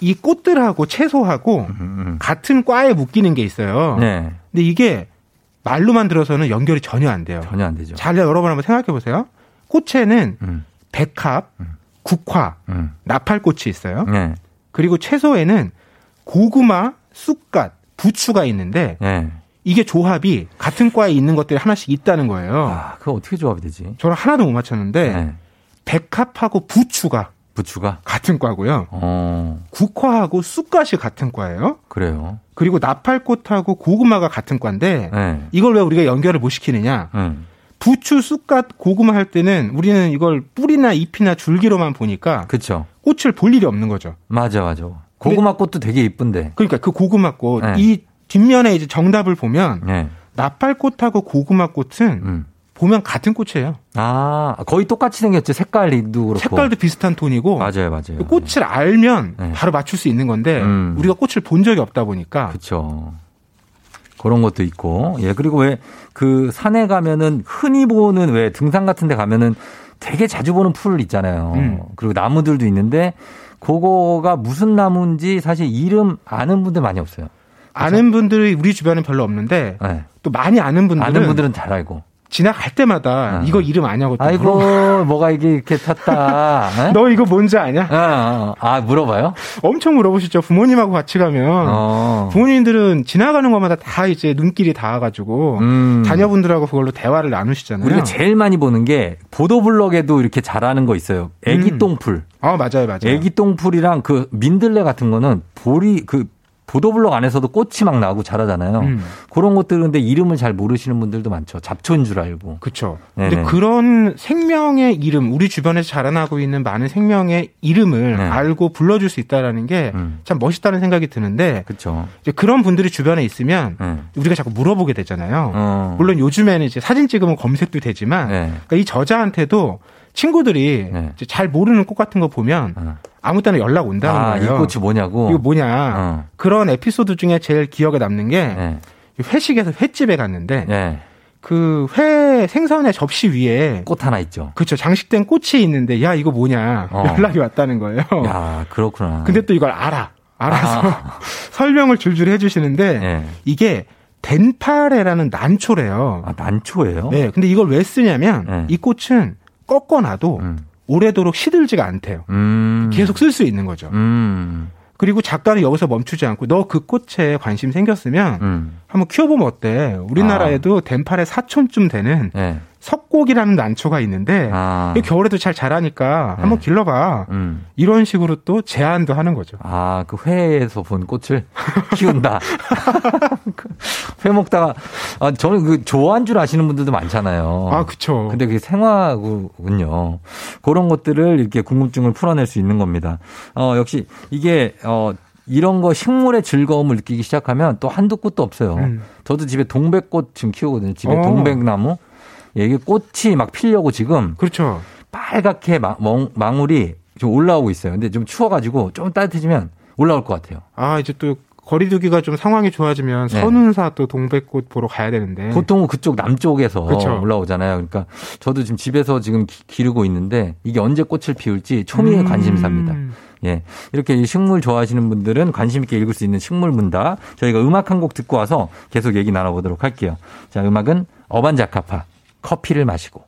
이 꽃들하고 채소하고 같은 과에 묶이는 게 있어요. 음, 네. 근데 이게 말로만 들어서는 연결이 전혀 안 돼요. 전혀 안 되죠. 잘 여러분 한번 생각해 보세요. 꽃에는 음. 백합, 국화, 음. 나팔꽃이 있어요. 네. 그리고 채소에는 고구마, 쑥갓, 부추가 있는데 네. 이게 조합이 같은 과에 있는 것들이 하나씩 있다는 거예요. 아, 그거 어떻게 조합이 되지? 저는 하나도 못 맞췄는데 네. 백합하고 부추가 부추가? 같은 과고요. 어, 국화하고 쑥갓이 같은 과예요. 그래요. 그리고 나팔꽃하고 고구마가 같은 과인데 네. 이걸 왜 우리가 연결을 못 시키느냐? 음. 부추, 쑥갓, 고구마 할 때는 우리는 이걸 뿌리나 잎이나 줄기로만 보니까 그쵸. 꽃을 볼 일이 없는 거죠. 맞아, 맞아. 고구마 꽃도 되게 이쁜데. 그러니까 그 고구마 꽃, 네. 이 뒷면에 이제 정답을 보면 네. 나팔꽃하고 고구마 꽃은 음. 보면 같은 꽃이에요. 아, 거의 똑같이 생겼죠. 색깔도 그렇고. 색깔도 비슷한 톤이고 맞아요, 맞아요. 그 꽃을 알면 네. 바로 맞출 수 있는 건데 음. 우리가 꽃을 본 적이 없다 보니까 그렇죠. 그런 것도 있고. 예, 그리고 왜 그 산에 가면은 흔히 보는 왜 등산 같은 데 가면은 되게 자주 보는 풀 있잖아요. 음. 그리고 나무들도 있는데 그거가 무슨 나무인지 사실 이름 아는 분들 많이 없어요. 아는 분들이 우리 주변에 별로 없는데 네. 또 많이 아는 분들은, 아는 분들은 잘 알고. 지나갈 때마다 어. 이거 이름 아냐고 또 아이고. 뭐가 이게 이렇게 탔다. 예? 너 이거 뭔지 아냐? 아, 아, 아, 물어봐요? 엄청 물어보시죠. 부모님하고 같이 가면 어. 부모님들은 지나가는 것마다 다 이제 눈길이 닿아가지고 음. 자녀분들하고 그걸로 대화를 나누시잖아요. 우리가 제일 많이 보는 게 보도블럭에도 이렇게 잘하는 거 있어요. 애기 음. 똥풀. 아 맞아요, 맞아요. 애기 똥풀이랑 그 민들레 같은 거는 볼이 그 보도블럭 안에서도 꽃이 막 나고 자라잖아요. 음. 그런 것들 근데 이름을 잘 모르시는 분들도 많죠. 잡초인 줄 알고. 그렇죠. 근데 그런 생명의 이름, 우리 주변에서 자라나고 있는 많은 생명의 이름을 네. 알고 불러줄 수 있다라는 게참 음. 멋있다는 생각이 드는데 그렇죠. 이제 그런 분들이 주변에 있으면 네. 우리가 자꾸 물어보게 되잖아요. 어. 물론 요즘에는 이제 사진 찍으면 검색도 되지만 네. 그러니까 이 저자한테도 친구들이 네. 잘 모르는 꽃 같은 거 보면 어. 아무 때나 연락 온다는 아, 이 거예요. 꽃이 뭐냐고. 이거 뭐냐. 어. 그런 에피소드 중에 제일 기억에 남는 게 네. 회식에서 횟집에 갔는데 네. 그회 생선의 접시 위에 꽃 하나 있죠. 그렇죠 장식된 꽃이 있는데 야 이거 뭐냐 어. 연락이 왔다는 거예요. 야, 그렇구나. 근데 또 이걸 알아 알아서 아. 설명을 줄줄 해주시는데 네. 이게 덴파레라는 난초래요. 아, 난초예요? 네, 근데 이걸 왜 쓰냐면 네. 이 꽃은 꺾어놔도 음. 오래도록 시들지가 않대요. 음. 계속 쓸 수 있는 거죠. 음. 그리고 작가는 여기서 멈추지 않고 너 그 꽃에 관심 생겼으면 음. 한번 키워보면 어때? 우리나라에도 덴팔의 사촌쯤 되는 네. 석곡이라는 난초가 있는데 아. 겨울에도 잘 자라니까 네. 한번 길러봐. 음. 이런 식으로 또 제안도 하는 거죠. 아, 그 회에서 본 꽃을 키운다. 회 먹다가, 아, 저는 그 좋아한 줄 아시는 분들도 많잖아요. 아, 그쵸. 근데 그게 생화군요. 그런 것들을 이렇게 궁금증을 풀어낼 수 있는 겁니다. 어, 역시 이게, 어, 이런 거 식물의 즐거움을 느끼기 시작하면 또 한두 꽃도 없어요. 음. 저도 집에 동백꽃 지금 키우거든요. 집에 어. 동백나무. 예, 이게 꽃이 막 피려고 지금 그렇죠. 빨갛게 마- 멍- 망울이 좀 올라오고 있어요. 근데 좀 추워가지고 좀 따뜻해지면 올라올 것 같아요. 아 이제 또 거리두기가 좀 상황이 좋아지면 네. 선운사 또 동백꽃 보러 가야 되는데. 보통은 그쪽 남쪽에서 그쵸. 올라오잖아요. 그러니까 저도 지금 집에서 지금 기- 기르고 있는데 이게 언제 꽃을 피울지 초미의 음. 관심사입니다. 예. 이렇게 이 식물 좋아하시는 분들은 관심 있게 읽을 수 있는 식물 문다. 저희가 음악 한 곡 듣고 와서 계속 얘기 나눠보도록 할게요. 자, 음악은 어반자카파 커피를 마시고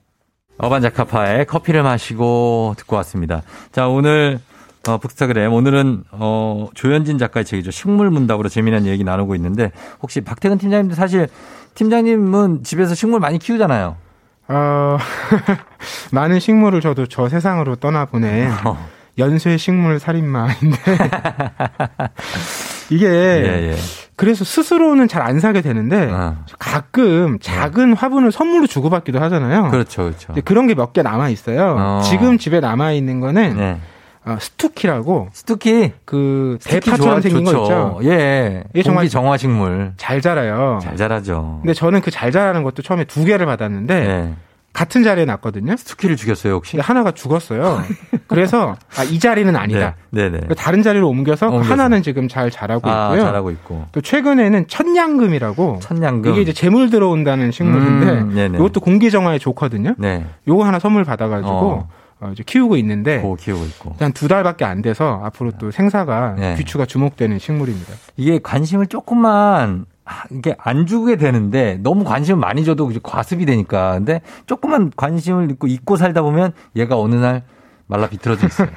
어반자카파의 커피를 마시고 듣고 왔습니다. 자, 오늘 어, 북스타그램 오늘은 어, 조현진 작가의 책이죠. 식물 문답으로 재미난 얘기 나누고 있는데 혹시 박태근 팀장님도 사실 팀장님은 집에서 식물 많이 키우잖아요. 어, 많은 식물을 저도 저 세상으로 떠나보낸 어. 연쇄 식물 살인마인데 이게 예, 예. 그래서 스스로는 잘 안 사게 되는데 가끔 작은 화분을 선물로 주고받기도 하잖아요. 그렇죠, 그렇죠. 그런 게 몇 개 남아 있어요. 어. 지금 집에 남아 있는 거는 네. 어, 스투키라고 스투키 그 스투키 대파처럼 좋아- 생긴 좋죠. 거 있죠. 예. 이게 정말 공기 정화 식물. 잘 자라요. 잘 자라죠. 근데 저는 그 잘 자라는 것도 처음에 두 개를 받았는데 네. 같은 자리에 놨거든요. 스투키를 죽였어요, 혹시? 하나가 죽었어요. 그래서 아, 이 자리는 아니다. 네, 네. 그래서 다른 자리로 옮겨서, 그 옮겨서. 하나는 지금 잘 자라고 아, 있고요. 잘하고 있고. 또 최근에는 천냥금이라고 천냥금. 이게 이제 재물 들어온다는 식물인데 음, 네네. 이것도 공기 정화에 좋거든요. 네. 요거 하나 선물 받아 가지고 어. 어, 이제 키우고 있는데 고 키우고 있고. 한 두 달밖에 안 돼서 앞으로 또 생사가 네. 귀추가 주목되는 식물입니다. 이게 관심을 조금만 아, 이게 안 주게 되는데 너무 관심을 많이 줘도 과습이 되니까. 근데 조금만 관심을 잊고 잊고 살다 보면 얘가 어느 날 말라 비틀어져 있어요.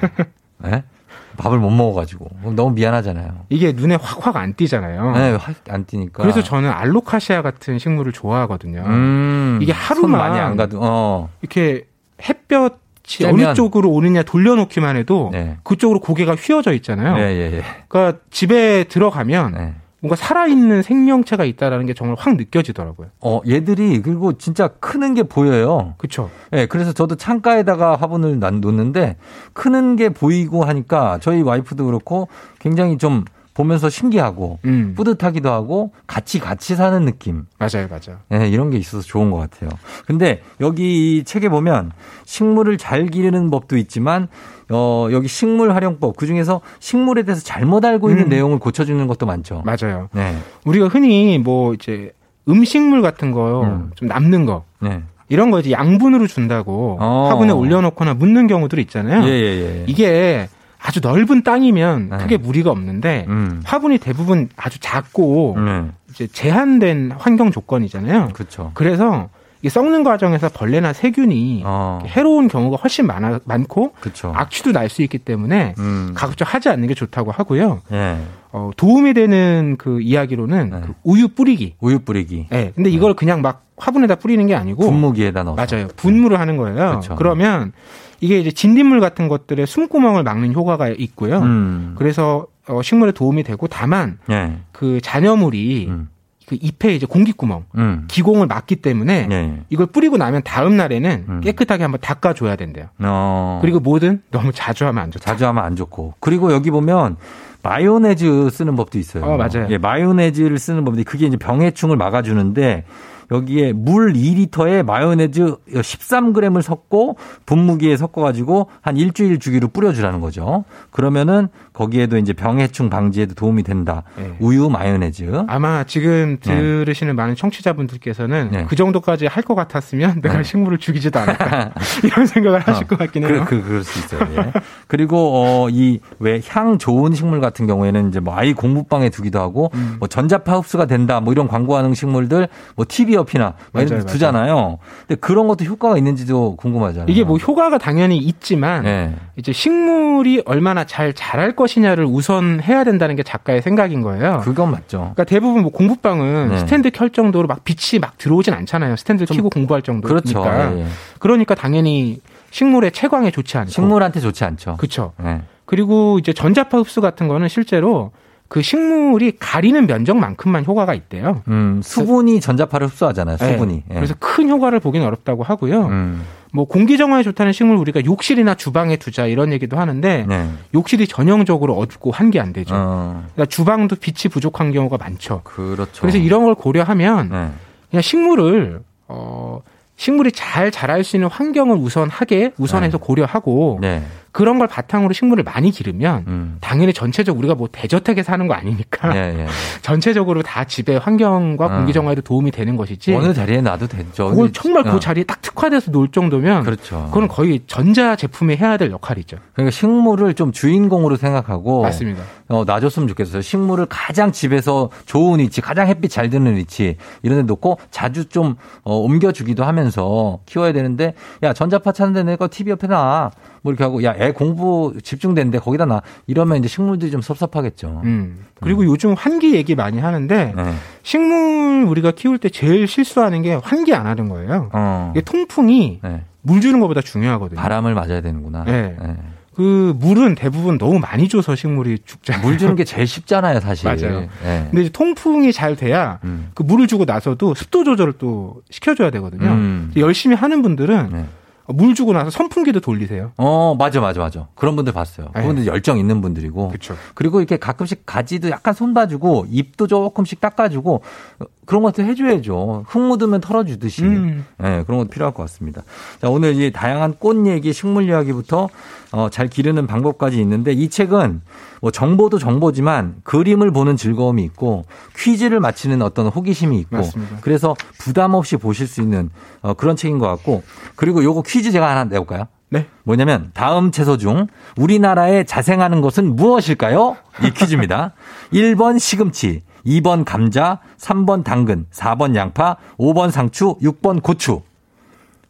예? 밥을 못 먹어가지고 너무 미안하잖아요. 이게 눈에 확확 안 띄잖아요. 네, 확 안 띄니까. 그래서 저는 알로카시아 같은 식물을 좋아하거든요. 음, 이게 손 하루만 많이 안 가도 어. 이렇게 햇볕이 쬐면. 어느 쪽으로 오느냐 돌려놓기만 해도 네. 그쪽으로 고개가 휘어져 있잖아요. 예, 예, 예. 그러니까 집에 들어가면 네. 뭔가 살아있는 생명체가 있다라는 게 정말 확 느껴지더라고요. 어, 얘들이 그리고 진짜 크는 게 보여요. 그렇죠. 예, 그래서 저도 창가에다가 화분을 난 놓는데 크는 게 보이고 하니까 저희 와이프도 그렇고 굉장히 좀 보면서 신기하고 음. 뿌듯하기도 하고 같이 같이 사는 느낌. 맞아요, 맞아요. 예, 이런 게 있어서 좋은 것 같아요. 근데 여기 이 책에 보면 식물을 잘 기르는 법도 있지만 어, 여기 식물 활용법 그 중에서 식물에 대해서 잘못 알고 있는 음. 내용을 고쳐주는 것도 많죠. 맞아요. 네. 우리가 흔히 뭐 이제 음식물 같은 거 음. 좀 남는 거 네. 이런 거 이제 양분으로 준다고 어. 화분에 올려놓거나 묻는 경우들 있잖아요. 예, 예, 예. 이게 아주 넓은 땅이면 네. 크게 무리가 없는데 음. 화분이 대부분 아주 작고 네. 이제 제한된 환경 조건이잖아요. 그렇죠. 그래서 이 썩는 과정에서 벌레나 세균이 어. 해로운 경우가 훨씬 많아, 많고 그렇죠. 악취도 날 수 있기 때문에 음. 가급적 하지 않는 게 좋다고 하고요. 예. 어, 도움이 되는 그 이야기로는 네. 그 우유 뿌리기. 우유 뿌리기. 예. 근데 이걸 그냥 막 화분에다 뿌리는 게 아니고 분무기에다 넣어서. 맞아요. 분무를 하는 거예요. 그렇죠. 그러면 이게 이제 진딧물 같은 것들의 숨구멍을 막는 효과가 있고요. 음. 그래서 어, 식물에 도움이 되고 다만 예. 그 잔여물이 음. 그 잎에 이제 공기구멍, 음. 기공을 막기 때문에 예. 이걸 뿌리고 나면 다음 날에는 음. 깨끗하게 한번 닦아줘야 된대요. 어. 그리고 뭐든 너무 자주 하면 안 좋다. 자주 하면 안 좋고. 그리고 여기 보면 마요네즈 쓰는 법도 있어요. 어, 맞아요. 예, 마요네즈를 쓰는 법인데 그게 이제 병해충을 막아주는데 여기에 물 2리터에 마요네즈 13g을 섞고 분무기에 섞어가지고 한 일주일 주기로 뿌려주라는 거죠. 그러면은 거기에도 이제 병해충 방지에도 도움이 된다. 네. 우유 마요네즈. 아마 지금 들으시는 많은 청취자분들께서는 네. 그 정도까지 할 것 같았으면 내가 네. 식물을 죽이지도 않을까 이런 생각을 하실 것 같긴 해요. 그, 그, 그 럴 수 있어요. 예. 그리고, 어, 이, 왜, 향 좋은 식물 같은 경우에는 이제 뭐 아이 공부방에 두기도 하고, 음. 뭐 전자파 흡수가 된다, 뭐 이런 광고하는 식물들, 뭐 TV 옆이나, 뭐 이런 맞아요, 데 두잖아요. 근데 그런 것도 효과가 있는지도 궁금하잖아요. 이게 뭐 효과가 당연히 있지만 네. 이제 식물이 얼마나 잘 자랄 것이냐를 우선 해야 된다는 게 작가의 생각인 거예요. 그건 맞죠. 그러니까 대부분 뭐 공부방은 네. 스탠드 켤 정도로 막 빛이 막 들어오진 않잖아요. 스탠드 를 켜고 공부할 정도니까. 그렇죠. 예, 예. 그러니까 당연히 식물의 채광에 좋지 않고. 식물한테 좋지 않죠. 그렇죠. 네. 그리고 이제 전자파 흡수 같은 거는 실제로 그 식물이 가리는 면적만큼만 효과가 있대요. 음, 수분이 전자파를 흡수하잖아요. 수분이. 네. 그래서 큰 효과를 보기는 어렵다고 하고요. 음. 뭐 공기 정화에 좋다는 식물 우리가 욕실이나 주방에 두자 이런 얘기도 하는데 네. 욕실이 전형적으로 어둡고 환기 안 되죠. 어, 그러니까 주방도 빛이 부족한 경우가 많죠. 그렇죠. 그래서 이런 걸 고려하면 네. 그냥 식물을 어 식물이 잘 자랄 수 있는 환경을 우선하게 우선해서 고려하고 네. 그런 걸 바탕으로 식물을 많이 기르면 음. 당연히 전체적 우리가 뭐 대저택에 사는 거 아니니까 예, 예. 전체적으로 다 집의 환경과 어. 공기 정화에도 도움이 되는 것이지. 어느 자리에 놔도 되죠. 그걸 정말 어. 그 자리에 딱 특화돼서 놀 정도면 그렇죠. 그건 거의 전자 제품에 해야 될 역할이죠. 그러니까 식물을 좀 주인공으로 생각하고 맞습니다. 어, 놔줬으면 좋겠어요. 식물을 가장 집에서 좋은 위치, 가장 햇빛 잘 드는 위치 이런 데 놓고 자주 좀 어, 옮겨주기도 하면서 키워야 되는데 야 전자파 찾는 데 내가 TV 옆에 놔. 뭐 이렇게 하고 야 애 공부 집중되는데 거기다 놔. 이러면 이제 식물들이 좀 섭섭하겠죠. 음. 그리고 요즘 환기 얘기 많이 하는데 네. 식물 우리가 키울 때 제일 실수하는 게 환기 안 하는 거예요. 어. 이게 통풍이 네. 물 주는 것보다 중요하거든요. 바람을 맞아야 되는구나. 네. 네. 그 물은 대부분 너무 많이 줘서 식물이 죽잖아요. 물 주는 게 제일 쉽잖아요, 사실. 맞아요. 네. 근데 이제 통풍이 잘 돼야 음. 그 물을 주고 나서도 습도 조절을 또 시켜줘야 되거든요. 음. 열심히 하는 분들은 네. 물 주고 나서 선풍기도 돌리세요. 어, 맞아, 맞아, 맞아. 그런 분들 봤어요. 네. 그분들 열정 있는 분들이고. 그렇죠. 그리고 이렇게 가끔씩 가지도 약간 손 봐주고, 입도 조금씩 닦아주고, 어, 그런 것도 해줘야죠. 흙 묻으면 털어주듯이. 음. 네, 그런 것도 필요할 것 같습니다. 자, 오늘 이 다양한 꽃 얘기, 식물 이야기부터 어, 잘 기르는 방법까지 있는데 이 책은 뭐 정보도 정보지만 그림을 보는 즐거움이 있고 퀴즈를 맞히는 어떤 호기심이 있고 맞습니다. 그래서 부담 없이 보실 수 있는 어, 그런 책인 것 같고 그리고 요거 퀴즈 제가 하나 내볼까요? 네. 뭐냐면 다음 채소 중 우리나라에 자생하는 것은 무엇일까요? 이 퀴즈입니다. 1번 시금치, 2번 감자, 3번 당근, 4번 양파, 5번 상추, 6번 고추.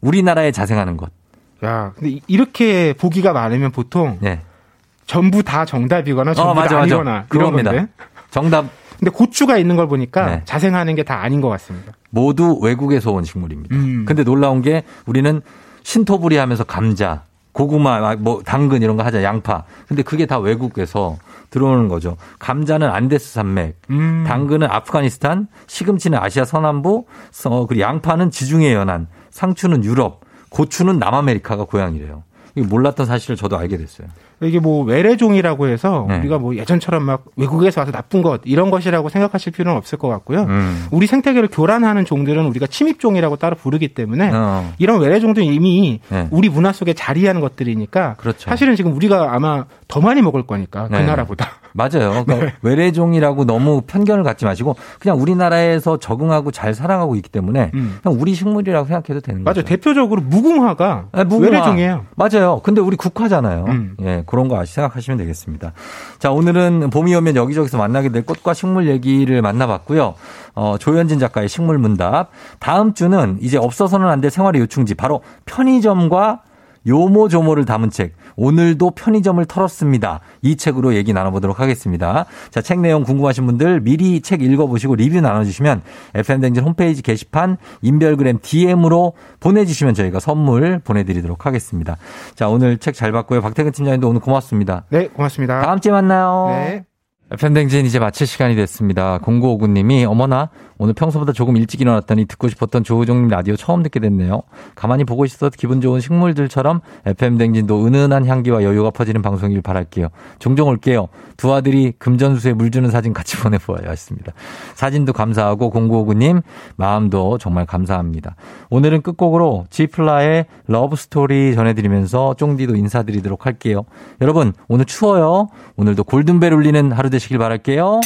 우리나라에 자생하는 것. 야, 근데 이- 이렇게 보기가 많으면 보통 네. 전부 다 정답이거나 전부 어, 맞아, 다 맞아. 아니거나 이런 그겁니다. 건데. 정답 근데 고추가 있는 걸 보니까 네. 자생하는 게 다 아닌 것 같습니다. 모두 외국에서 온 식물입니다. 음. 근데 놀라운 게 우리는 신토부리 하면서 감자, 고구마, 뭐 당근 이런 거 하자, 양파. 근데 그게 다 외국에서 들어오는 거죠. 감자는 안데스 산맥, 음. 당근은 아프가니스탄, 시금치는 아시아 서남부, 어, 그리고 양파는 지중해 연안, 상추는 유럽, 고추는 남아메리카가 고향이래요. 이거 몰랐던 사실을 저도 알게 됐어요. 이게 뭐 외래종이라고 해서 네. 우리가 뭐 예전처럼 막 외국에서 와서 나쁜 것 이런 것이라고 생각하실 필요는 없을 것 같고요. 음. 우리 생태계를 교란하는 종들은 우리가 침입종이라고 따로 부르기 때문에 어. 이런 외래종들은 이미 네. 우리 문화 속에 자리하는 것들이니까 그렇죠. 사실은 지금 우리가 아마 더 많이 먹을 거니까 그 네. 나라보다. 맞아요. 그러니까 네. 외래종이라고 너무 편견을 갖지 마시고 그냥 우리나라에서 적응하고 잘 살아가고 있기 때문에 음. 그냥 우리 식물이라고 생각해도 되는 맞아요. 거죠. 대표적으로 무궁화가 아, 무궁화. 외래종이에요. 맞아요. 근데 우리 국화잖아요. 음. 예, 그런 거 생각하시면 되겠습니다. 자, 오늘은 봄이 오면 여기저기서 만나게 될 꽃과 식물 얘기를 만나봤고요. 어, 조현진 작가의 식물 문답. 다음 주는 이제 없어서는 안 될 생활의 요충지 바로 편의점과 요모조모를 담은 책. 오늘도 편의점을 털었습니다. 이 책으로 얘기 나눠보도록 하겠습니다. 자, 책 내용 궁금하신 분들 미리 책 읽어보시고 리뷰 나눠주시면 FM댕진 홈페이지 게시판 인별그램 DM으로 보내주시면 저희가 선물 보내드리도록 하겠습니다. 자, 오늘 책 잘 봤고요. 박태근 팀장님도 오늘 고맙습니다. 네, 고맙습니다. 다음 주에 만나요. 네. FM댕진 이제 마칠 시간이 됐습니다. 0959님이 어머나 오늘 평소보다 조금 일찍 일어났더니 듣고 싶었던 조우종님 라디오 처음 듣게 됐네요. 가만히 보고 있어도 기분 좋은 식물들처럼 FM댕진도 은은한 향기와 여유가 퍼지는 방송일 바랄게요. 종종 올게요. 두 아들이 금전수에 물 주는 사진 같이 보내보아요. 하셨습니다. 사진도 감사하고 0959님 마음도 정말 감사합니다. 오늘은 끝곡으로 지플라의 러브스토리 전해드리면서 쫑디도 인사드리도록 할게요. 여러분 오늘 추워요. 오늘도 골든벨 울리는 하루 되시길 바랄게요.